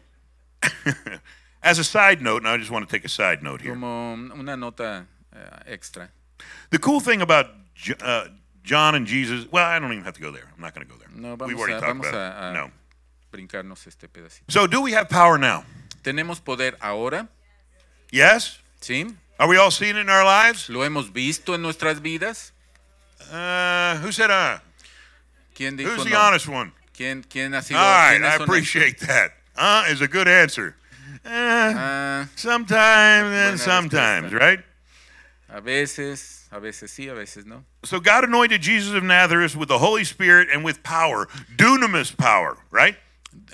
[laughs] as a side note, and I just want to take a side note here. Como una nota eh, extra. The cool thing about J- uh, John and Jesus, well, I don't even have to go there. I'm not going to go there. No, We've vamos already a, talked vamos about a, it. No. brincarnos este pedacito. So, do we have power now? Tenemos poder ahora, Yes? ¿sí? Are we all seeing it in our lives? Lo hemos visto en nuestras vidas. Uh, who said uh? ¿Quién dijo Who's the no? honest one? ¿Quién, quién ha sido? All right, quiénes I son appreciate that. Uh is a good answer. Uh, Ah, sometimes and sometimes, right? a veces, a veces sí, a veces no. So God anointed Jesus of Nazareth with the Holy Spirit and with power, dunamis power, right?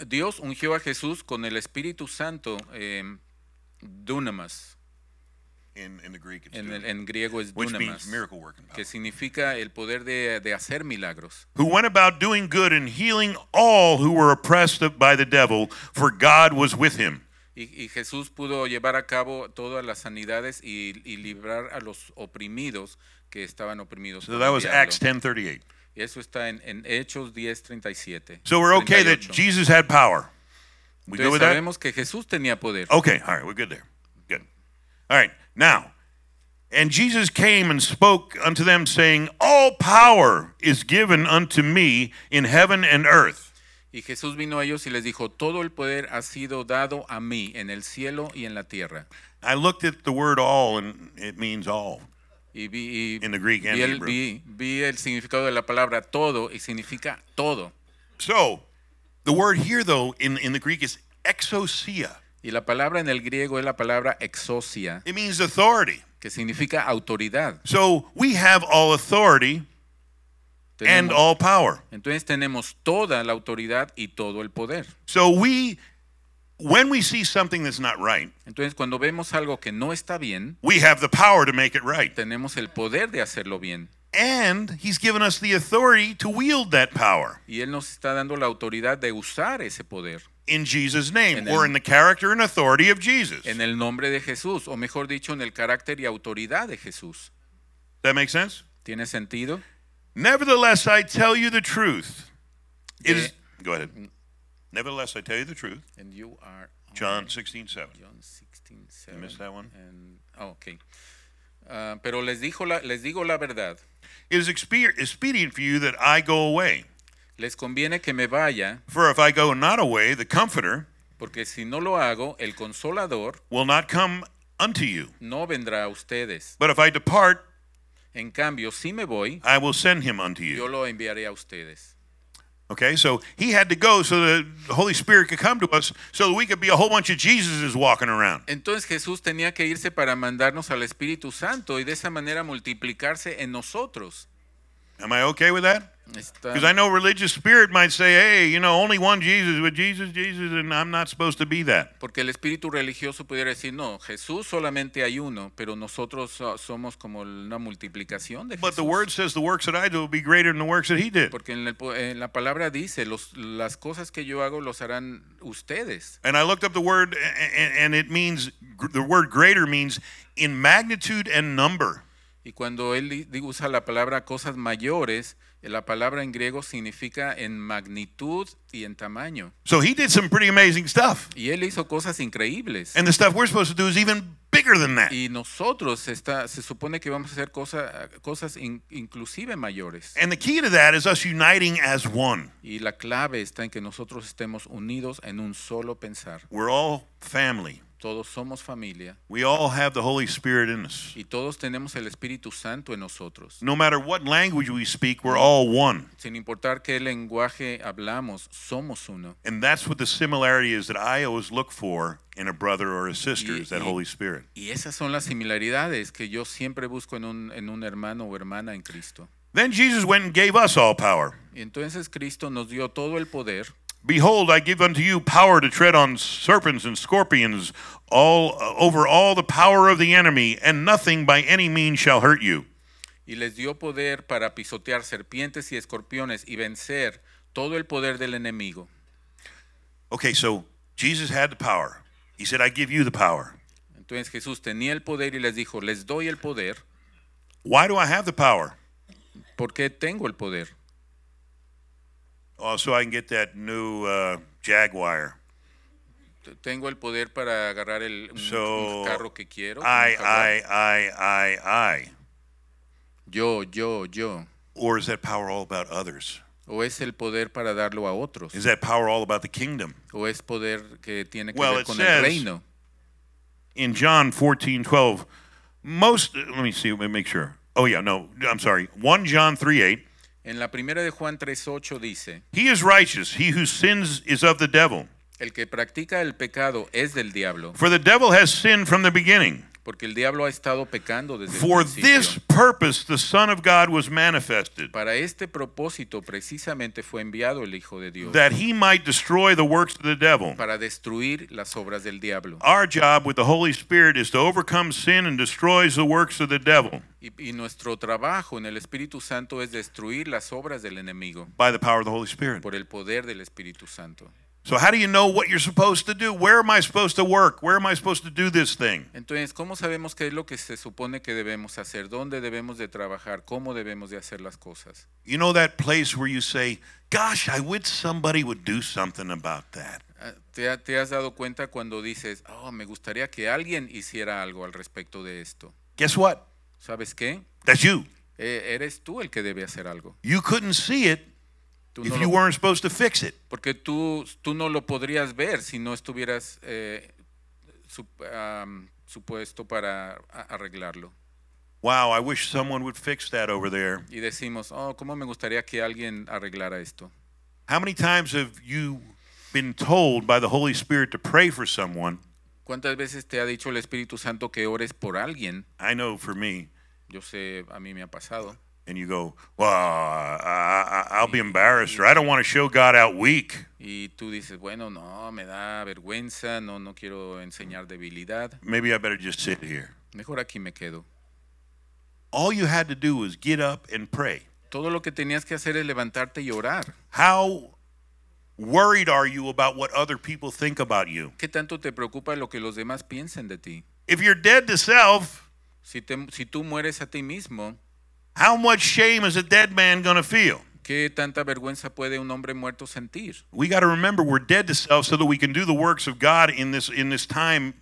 Dios ungió a Jesús con el Espíritu Santo, eh, dunamis. In in the Greek, it's En, dunamis, en griego es which dunamis, means miracle working power. que significa el poder de, de hacer milagros. Who went about doing good and healing all who were oppressed by the devil, for God was with him. Y, y Jesús pudo llevar a cabo todas las sanidades y, y librar a los oprimidos que estaban oprimidos. So that was. Acts 10:38. Y eso está en, en Hechos 10:37. So we're okay that Jesus had power. We go Entonces with that? sabemos que Jesús tenía poder. Okay, all right, we're good there. Good. All right, now, and Jesus came and spoke unto them, saying, All power is given unto me in heaven and earth. Y Jesús vino a ellos y les dijo, todo el poder ha sido dado a mí en el cielo y en la tierra. I looked at the word all, and it means all. Y vi, y In the Greek and vi el, Hebrew. vi- vi el significado de la palabra todo y significa todo. So, the word here, though, in, in the Greek is exousia. Y la palabra en el griego es la palabra exosia, It means authority. que significa autoridad. So, we have all authority and all power. entonces tenemos toda la autoridad y todo el poder. So, we, when we see something that's not right, Entonces cuando vemos algo que no está bien, we have the power to make it right. tenemos el poder de hacerlo bien. And he's given us the authority to wield that power Y Él nos está dando la autoridad de usar ese poder in Jesus' name el- or in the character and authority of Jesus. en el nombre de Jesús, o mejor dicho, en el carácter y autoridad de Jesús. that make sense? ¿Tiene sentido? Nevertheless, I tell you the truth. It is, go ahead. Nevertheless, I tell you the truth. And you are John 16, 7. John 16, You missed that one? and- oh, ok. Ah, pero les, dijo la, les digo la verdad. It is expedient for you that I go away. Les conviene que me vaya, For if I go not away, the Comforter porque si no lo hago, el consolador will not come unto you. no vendrá a ustedes. But if I depart, En cambio, si me voy, I will send him unto yo you. lo enviaré a ustedes. Okay, so he had to go so that the Holy Spirit could come to us so that we could be a whole bunch of Jesuses walking around. Entonces Jesús tenía que irse para mandarnos al Espíritu Santo y de esa manera multiplicarse en nosotros. Am I okay with that? Because I know religious spirit might say, hey, you know, only one Jesus with Jesus, Jesus, and I'm not supposed to be that. Porque el espíritu religioso pudiera decir, no, Jesús solamente hay uno, pero nosotros ah, somos como una multiplicación de Jesús. But the word says the works that I do will be greater than the works that he did. Porque en, el en la palabra dice, los, las cosas que yo hago los harán ustedes. And I looked up the word, a- a- and it means, the word greater means in magnitude and number. Y cuando él usa la palabra cosas mayores, eh, la palabra en griego significa en magnitud y en tamaño. So he did some pretty amazing stuff. Y él hizo cosas increíbles. And the stuff we're supposed to do is even bigger than that. Y nosotros está, se supone que vamos a hacer cosa- cosas in- inclusive mayores. And the key to that is us uniting as one. Y la clave está en que nosotros estemos unidos en un solo pensar. We're all family. Todos somos familia We all have the Holy Spirit in us. y todos tenemos el Espíritu Santo en nosotros. No matter what language we speak, we're all one. Sin importar qué lenguaje hablamos, somos uno. And that's what the similarity is that I always look for in a brother or a sister is that Y- y- Holy Spirit. Y esas son las similaridades que yo siempre busco en un, en un hermano o hermana en Cristo. Then Jesus went and gave us all power. Y entonces Cristo nos dio todo el poder. Behold, I give unto you power to tread on serpents and scorpions, all uh, over all the power of the enemy, and nothing by any means shall hurt you. y les dio poder para pisotear serpientes y escorpiones y vencer todo el poder del enemigo. Okay, so Jesus had the power. He said, I give you the power. Entonces Jesús tenía el poder y les dijo, les doy el poder Why do I have the power? porque tengo el poder. Oh, so I can get that new uh, Jaguar. Tengo el poder para agarrar el un, So, un carro que quiero. I, Jaguar. I, I, I, I. Yo, yo, yo. Or is that power all about others? O es el poder para darlo a otros. Is that power all about the kingdom? O es poder que tiene que Well, ver it con says- el reino. In John 14, 12, most, let me see, let me make sure. Oh, yeah, no, I'm sorry. 1 John 3, 8. En la primera de Juan 3.8 dice, He is righteous. He who sins is of the devil. el que practica el pecado es del diablo, For the devil has sinned from the beginning. Porque el diablo ha estado pecando desde For el principio. this purpose the Son of God was manifested, Para este propósito precisamente fue enviado el Hijo de Dios, that he might destroy the works of the devil. para destruir las obras del diablo. Our job with the Holy Spirit is to overcome sin and destroys the works of the devil Y, y nuestro trabajo en el Espíritu Santo es destruir las obras del enemigo by the power of the Holy Spirit. por el poder del Espíritu Santo. So, how do you know what you're supposed to do? Where am I supposed to work? Where am I supposed to do this thing? Entonces, ¿cómo sabemos qué es lo que se supone que debemos hacer? ¿Dónde debemos de trabajar? ¿Cómo debemos de hacer las cosas? You know that place where you say, Gosh, I wish somebody would do something about that. Ah, ¿Te, te has dado cuenta cuando dices, oh, me gustaría que alguien hiciera algo al respecto de esto? Guess what? ¿Sabes qué? That's you. Eh, eres tú el que debe hacer algo. You couldn't see it Tú if no you lo- weren't supposed to fix it. porque tú, tú no lo podrías ver si no estuvieras eh, sup- am, supuesto para arreglarlo. Wow, I wish someone would fix that over there. Y decimos, oh, ¿cómo me gustaría que alguien arreglara esto? How many times have you been told by the Holy Spirit to pray for someone? ¿Cuántas veces te ha dicho el Espíritu Santo que ores por alguien? I know for me, Yo sé, a mí me ha pasado. And you go, Well, I, I'll be embarrassed, or I don't want to show God out weak. Y tú dices, bueno, no, me da vergüenza, no, no quiero enseñar debilidad. Maybe I better just sit here. Mejor aquí me quedo. All you had to do was get up and pray. Todo lo que tenías que hacer es levantarte y orar. How worried are you about what other people think about you? ¿Qué tanto te preocupa lo que los demás piensen de ti? If you're dead to self, Si, te- si tú mueres a ti mismo, how much shame is a dead man going to feel? ¿qué tanta vergüenza puede un hombre muerto sentir? We got to remember we're dead to self so that we can do the works of God in this in this time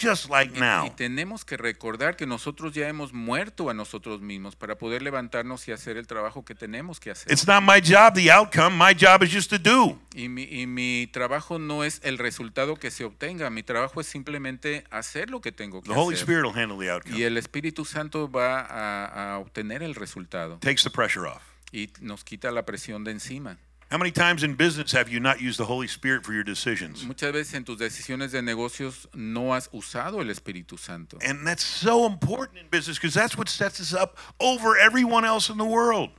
just like Y now. tenemos que recordar que nosotros ya hemos muerto a nosotros mismos para poder levantarnos y hacer el trabajo que tenemos que hacer. It's not my job the outcome, my job is just to do. Y mi, y mi trabajo no es el resultado que se obtenga, mi trabajo es simplemente hacer lo que tengo que The Holy hacer. Spirit will handle the Y outcome. el Espíritu Santo va a, a obtener el resultado Takes the pressure off. y nos quita la presión de encima. How many times in business have you not used the Holy Spirit for your decisions? Muchas veces en tus decisiones de negocios no has usado el Espíritu Santo. And that's so important in business because that's what sets us up over everyone else in the world.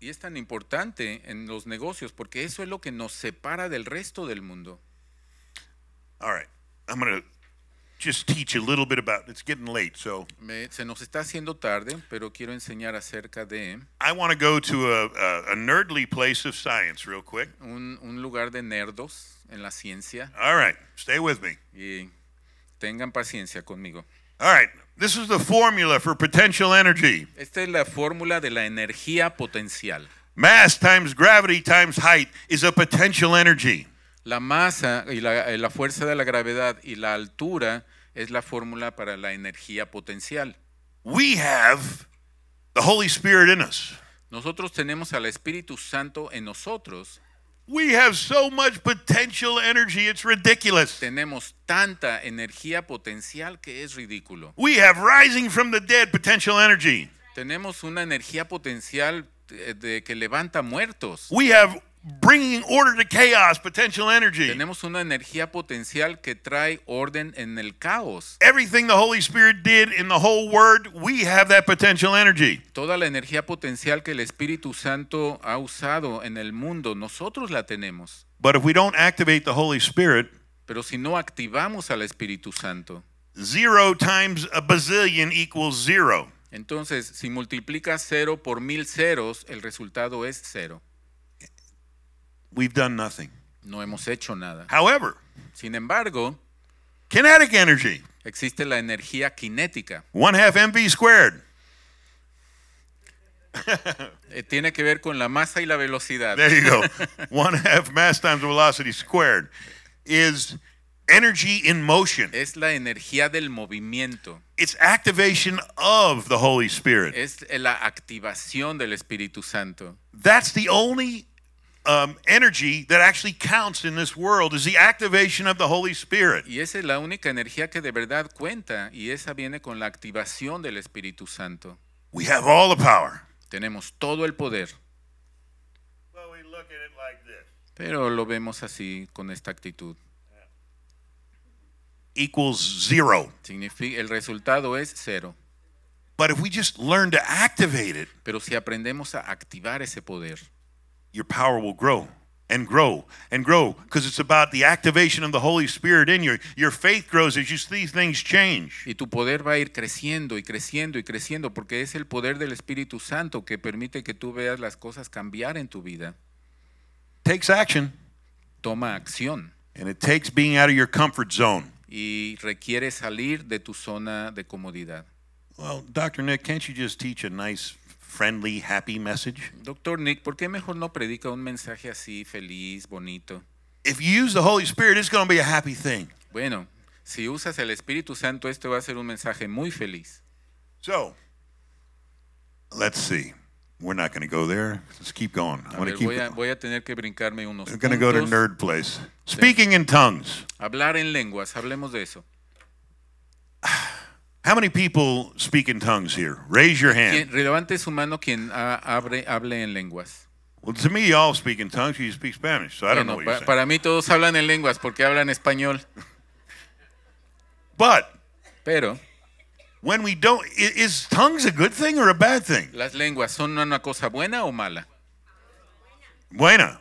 Y es tan importante en los negocios porque eso es lo que nos separa del resto del mundo. All right. I'm going to just teach a little bit about it's getting late. So Me- se nos está haciendo tarde, pero quiero enseñar acerca de I want to go to a, a, a nerdly place of science real quick. un, un lugar de nerdos en la ciencia All right. Stay with me. y tengan paciencia conmigo. All right. This is the formula for potential energy. Esta es la fórmula de la energía potencial. Mass times gravity times height is a potential energy. La masa y la, eh, la fuerza de la gravedad y la altura es la fórmula para la energía potencial. We have the Holy Spirit in us. Nosotros tenemos al Espíritu Santo en nosotros. We have so much potential energy, it's ridiculous. Tenemos tanta energía potencial que es ridículo. We have rising from the dead potential energy. Tenemos una energía potencial de, de que levanta muertos. We have bringing order to chaos potential energy. Tenemos una energía potencial que trae orden en el caos. Everything the Holy Spirit did in the whole Word, we have that potential energy. Toda la energía potencial que el Espíritu Santo ha usado en el mundo, nosotros la tenemos. But if we don't activate the Holy Spirit, Pero si no activamos al Espíritu Santo, zero times a bazillion equals zero. entonces si multiplicas cero por mil ceros, el resultado es cero. We've done nothing. No hemos hecho nada. However, Sin embargo, kinetic energy, existe la energía cinética. one half mv squared. [laughs] Eh, tiene que ver con la masa y la velocidad. There you go. [laughs] one half mass times velocity squared is energy in motion. Es la energía del movimiento. It's activation of the Holy Spirit. Es la activación del Espíritu Santo. That's the only um, energy that actually counts in this world is the activation of the Holy Spirit. Y esa es la única energía que de verdad cuenta y esa viene con la activación del Espíritu Santo. We have all the power. Tenemos todo el poder, But we look at it like this. pero lo vemos así con esta actitud. Equals zero. Significa, el resultado es cero. But if we just learn to activate it, Pero si aprendemos a activar ese poder, your power will grow and grow and grow because it's about the activation of the Holy Spirit in you. Your faith grows as you see things change. y tu poder va a ir creciendo y creciendo y creciendo porque es el poder del Espíritu Santo que permite que tú veas las cosas cambiar en tu vida. takes action Toma acción and it takes being out of your comfort zone. y requiere salir de tu zona de comodidad. Well, Dr. Nick, can't you just teach a nice, friendly, happy message? Doctor Nick, ¿por qué mejor no predica un mensaje así feliz, bonito? If you use the Holy Spirit, it's going to be a happy thing. Bueno, si usas el Espíritu Santo, esto va a ser un mensaje muy feliz. So, let's see. We're not going to go there. Let's keep going. I'm going to keep. voy, a, voy a tener que brincarme unos We're going to go to nerd place. Speaking in tongues. Hablar en lenguas, hablemos de eso. [sighs] [sighs] [sighs] How many people speak in tongues here? Raise your hand. ¿Quién- relevante su mano quien ah, abre, hable en lenguas. Well, to me, you all speak in tongues. You speak Spanish, so I don't know what you're saying. para mí todos hablan en lenguas porque hablan español, But pero when we don't, is tongues a good thing or a bad thing? las lenguas son una cosa buena o mala. Buena.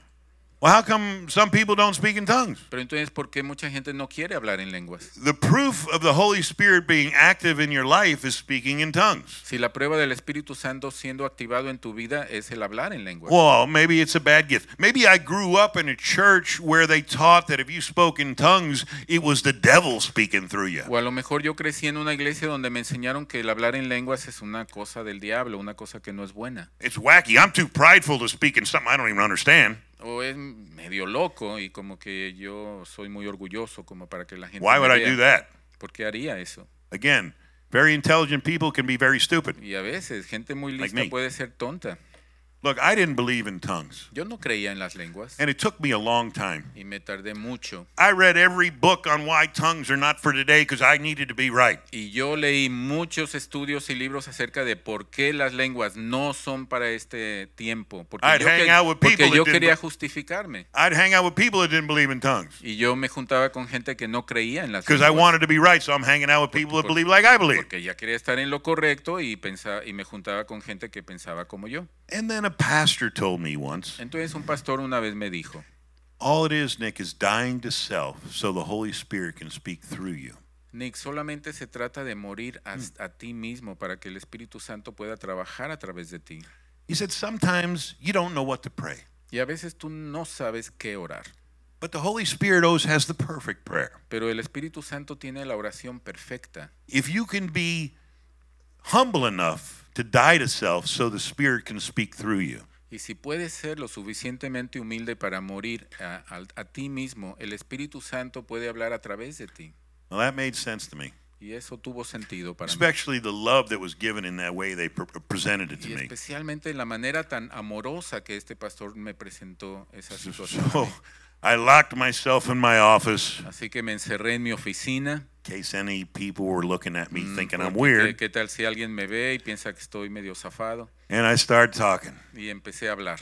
Well, how come some people don't speak in tongues? Pero entonces, ¿por qué mucha gente no quiere hablar en lenguas? The proof of the Holy Spirit being active in your life is speaking in tongues. Si la prueba del Espíritu Santo siendo activado en tu vida es el hablar en lenguas. Well, maybe it's a bad gift. Maybe I grew up in a church where they taught that if you spoke in tongues, it was the devil speaking through you. O a lo mejor yo crecí en una iglesia donde me enseñaron que el hablar en lenguas es una cosa del diablo, una cosa que no es buena. It's wacky. I'm too prideful to speak in something I don't even understand. O es medio loco y como que yo soy muy orgulloso como para que la gente Why me would I vea. do that? ¿Por qué haría eso? Again, very intelligent people can be very stupid. Y a veces gente muy Like lista me. puede ser tonta. Look, I didn't believe in tongues, Yo no creía en las lenguas and it took me a long time. y me tardé mucho. I read every book on why tongues are not for today because I needed to be right. Y yo leí muchos estudios y libros acerca de por qué las lenguas no son para este tiempo. Porque I'd yo, hang que- out with people porque yo quería justificarme. I'd hang out with people that didn't believe in tongues Y yo me juntaba con gente que no creía en las because I wanted to be right, so I'm hanging out with people that believe like I believe. Porque ya quería estar en lo correcto y, pensaba, y me juntaba con gente que pensaba como yo. And then a pastor told me once, Entonces un pastor una vez me dijo, all it is, Nick, is dying to self so the Holy Spirit can speak through you. Nick, solamente se trata de morir a, hmm. a ti mismo para que el Espíritu Santo pueda trabajar a través de ti. He said, sometimes you don't know what to pray. Y a veces tú no sabes qué orar. But the Holy Spirit always has the perfect prayer. Pero el Espíritu Santo tiene la oración perfecta. If you can be humble enough to die to self so the Spirit can speak through you, Y si puedes ser lo suficientemente humilde para morir a, a- a ti mismo, el Espíritu Santo puede hablar a través de ti. well, that made sense to me. Y eso tuvo sentido para mí. Especially the love that was given in that way they pre- presented it to Y me. especialmente la manera tan amorosa que este pastor me presentó esa situación. a [laughs] So. I locked myself in my office Así que me encerré en mi oficina. In case any people were looking at me mm, thinking I'm weird. ¿Qué, tal si alguien me ve y piensa que estoy medio zafado? And I started talking. Y empecé a hablar.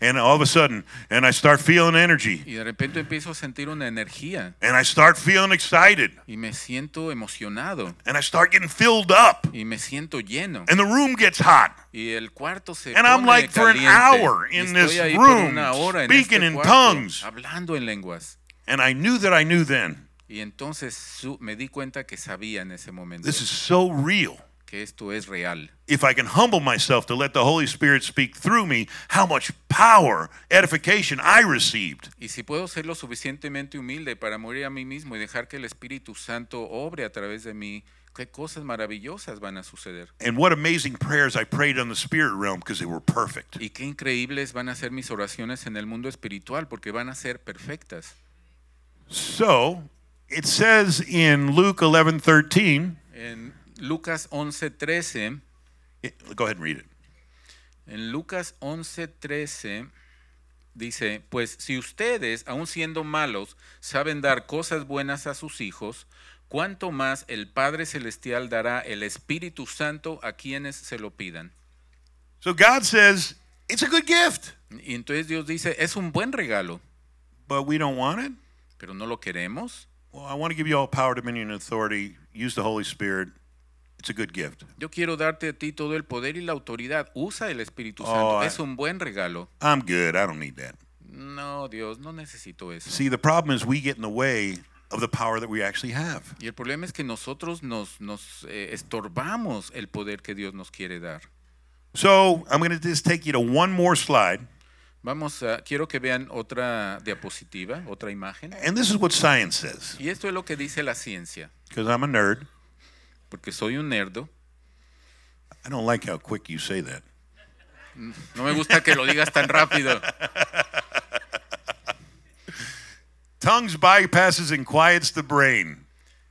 And all of a sudden, and I start feeling energy. Y de repente empiezo a sentir una energía And I start feeling excited. y me siento emocionado And I start getting filled up. y me siento lleno. And the room gets hot. Y el cuarto se And I'm pone like for an hour in this room, una hora en speaking in tongues. Hablando en lenguas. And I knew that I knew then. Y entonces su- me di cuenta que sabía en ese momento This is so real. que esto es real. If I can humble myself to let the Holy Spirit speak through me, how much power, edification I received. Y si puedo ser lo suficientemente humilde para morir a mí mismo y dejar que el Espíritu Santo obre a través de mí, qué cosas maravillosas van a suceder. And what amazing prayers I prayed on the spirit realm because they were perfect. Y qué increíbles van a ser mis oraciones en el mundo espiritual porque van a ser perfectas. So it says in Luke 11 13, En Lucas 11:13, go ahead and read it. en Lucas 11:13 dice, pues si ustedes, aun siendo malos, saben dar cosas buenas a sus hijos, cuánto más el Padre Celestial dará el Espíritu Santo a quienes se lo pidan. So God says it's a good gift, Y entonces Dios dice, es un buen regalo, but we don't want it. pero no lo queremos. Well, I want to give you all power, dominion, and authority. Use the Holy Spirit. It's a good gift. Yo quiero darte a ti todo el poder y la autoridad. Usa el Espíritu Oh, Santo. I- es un buen regalo. I'm good. I don't need that. No, Dios, no necesito eso. See, the problem is we get in the way of the power that we actually have. Y el problema es que nosotros nos, nos eh, estorbamos el poder que Dios nos quiere dar. So I'm going to just take you to one more slide, Vamos a, quiero que vean otra diapositiva, otra imagen. and this is what science says. Y esto es lo que dice la ciencia, Because I'm a nerd, porque soy un nerdo. I don't like how quick you say that. No me gusta que lo digas tan rápido. [laughs] Tongues bypasses and quiets the brain.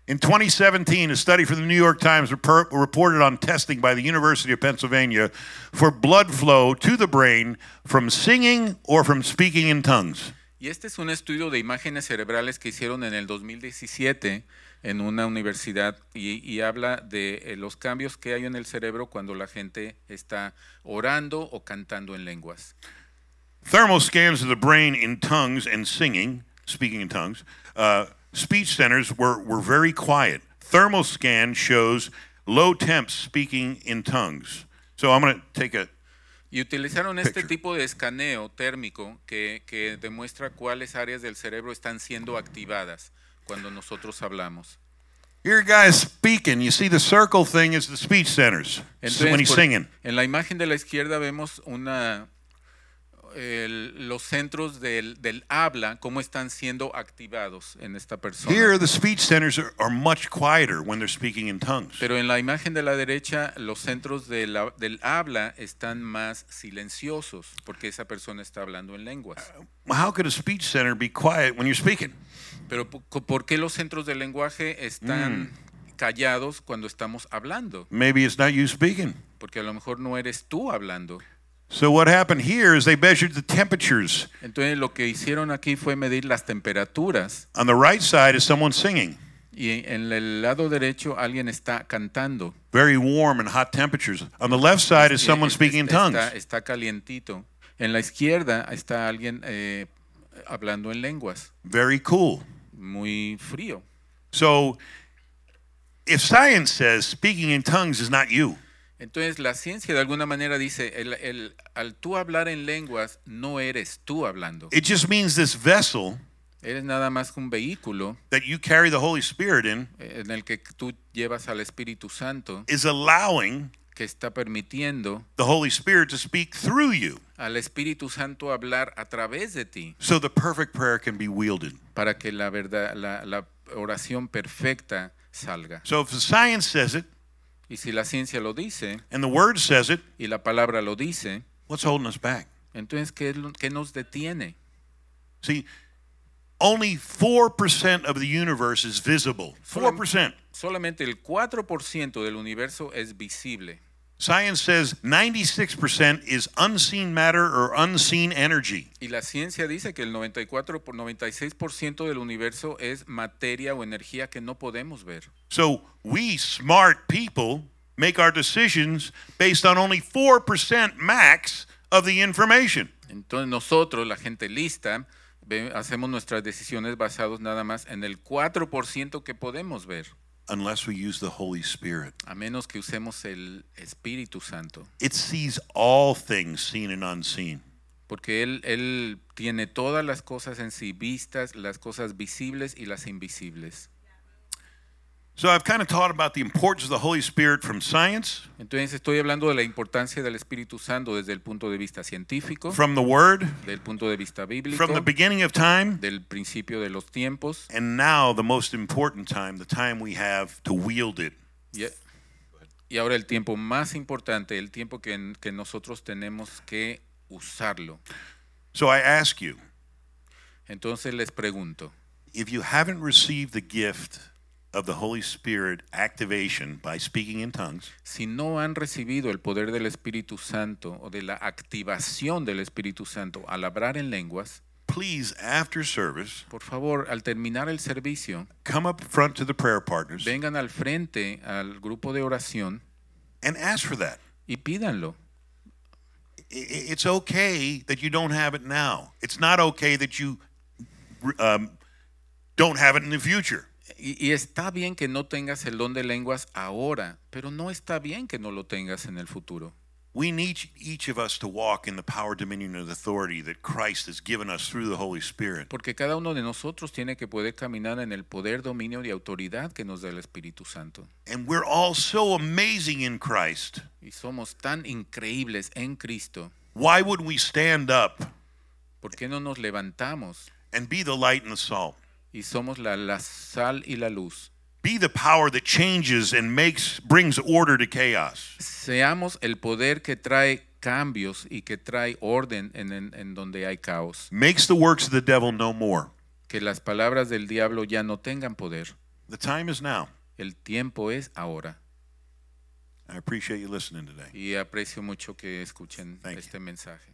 In 2017, a study from the New York Times repor- reported on testing by the University of Pennsylvania for blood flow to the brain from singing or from speaking in tongues. Y este es un estudio de imágenes cerebrales que hicieron en el 2017 en una universidad y, y habla de eh, los cambios que hay en el cerebro cuando la gente está orando o cantando en lenguas. Thermal scans of the brain in tongues and singing, speaking in tongues, uh, speech centers were, were very quiet. Thermal scan shows low temps speaking in tongues. So I'm going to take a Y utilizaron este Picture. tipo de escaneo térmico que, que demuestra cuáles áreas del cerebro están siendo activadas cuando nosotros hablamos. Here, guys speaking. You see, the circle thing is the speech centers So when he's por- singing. en la imagen de la izquierda vemos una el- los centros del, del habla, cómo están siendo activados en esta persona. Here, the speech centers are, are much quieter when they're speaking in tongues. Pero en la imagen de la derecha, los centros de la- del habla están más silenciosos porque esa persona está hablando en lenguas. How could a speech center be quiet when you're speaking? Pero po- ¿por qué los centros del lenguaje están callados cuando estamos hablando? Maybe it's not you speaking. Porque a lo mejor no eres tú hablando. So what happened here is they measured the temperatures. Entonces lo que hicieron aquí fue medir las temperaturas On the right side is someone singing. y en el lado derecho alguien está cantando. very warm and hot temperatures. On the left side is someone speaking in está, tongues. está calientito. En la izquierda está alguien eh, hablando en lenguas. Very cool. Muy frío. So if science says speaking in tongues is not you, Entonces la ciencia de alguna manera dice, el, el- al tú hablar en lenguas no eres tú hablando. it just means this vessel Eres nada más que un vehículo that you carry the Holy Spirit in en el que tú llevas al Espíritu Santo is allowing que está permitiendo the Holy Spirit to speak through you al Espíritu Santo hablar a través de ti so the perfect prayer can be wielded. para que la verdad, la, la oración perfecta salga. So if the science says it Y si la ciencia lo dice and the word says it, y la palabra lo dice, what's holding us back? entonces ¿qué, qué nos detiene? See, only 4% of the universe is visible. 4%. Solamente el 4% del universo es visible. Science says 96% is unseen matter or unseen energy. Y la ciencia dice que el 94 por 96% del universo es materia o energía que no podemos ver. So we smart people make our decisions based on only 4% max of the information. Entonces nosotros, la gente lista, hacemos nuestras decisiones basadas nada más en el 4% que podemos ver, Unless we use the Holy Spirit. a menos que usemos el Espíritu Santo, It sees all things seen and unseen. porque él, él tiene todas las cosas en sí vistas, las cosas visibles y las invisibles. So I've kind of taught about the importance of the Holy Spirit from science, Entonces estoy hablando de la importancia del Espíritu Santo desde el punto de vista científico, from the Word, del punto de vista bíblico, from the beginning of time, del principio de los tiempos and now the most important time, the time we have to wield it. y, y ahora el tiempo más importante, el tiempo que, que nosotros tenemos que usarlo. So I ask you, Entonces les pregunto, if you haven't received the gift of the Holy Spirit activation by speaking in tongues, si no han recibido el poder del Espíritu Santo o de la activación del Espíritu Santo al hablar en lenguas, please, after service, por favor, al terminar el servicio, come up front to the prayer partners vengan al frente al grupo de oración and ask for that. y pídanlo. I- i- It's okay that you don't have it now. It's not okay that you um, don't have it in the future. Y, y está bien que no tengas el don de lenguas ahora, pero no está bien que no lo tengas en el futuro. We need each of us to walk in the power, dominion, and authority that Christ has given us through the Holy Spirit. Porque cada uno de nosotros tiene que poder caminar en el poder, dominio y autoridad que nos da el Espíritu Santo. And we're all so amazing in Christ. Y somos tan increíbles en Cristo. Why would we stand up ¿Por qué no nos levantamos and be the light and the salt? Y somos la, la sal y la luz? Be the power that changes and makes brings order to chaos. Seamos el poder que trae cambios y que trae orden en, en- en donde hay caos. Makes the works of the devil no more. Que las palabras del diablo ya no tengan poder. The time is now. El tiempo es ahora. I appreciate you listening today. Y aprecio mucho que escuchen Thank you. este mensaje.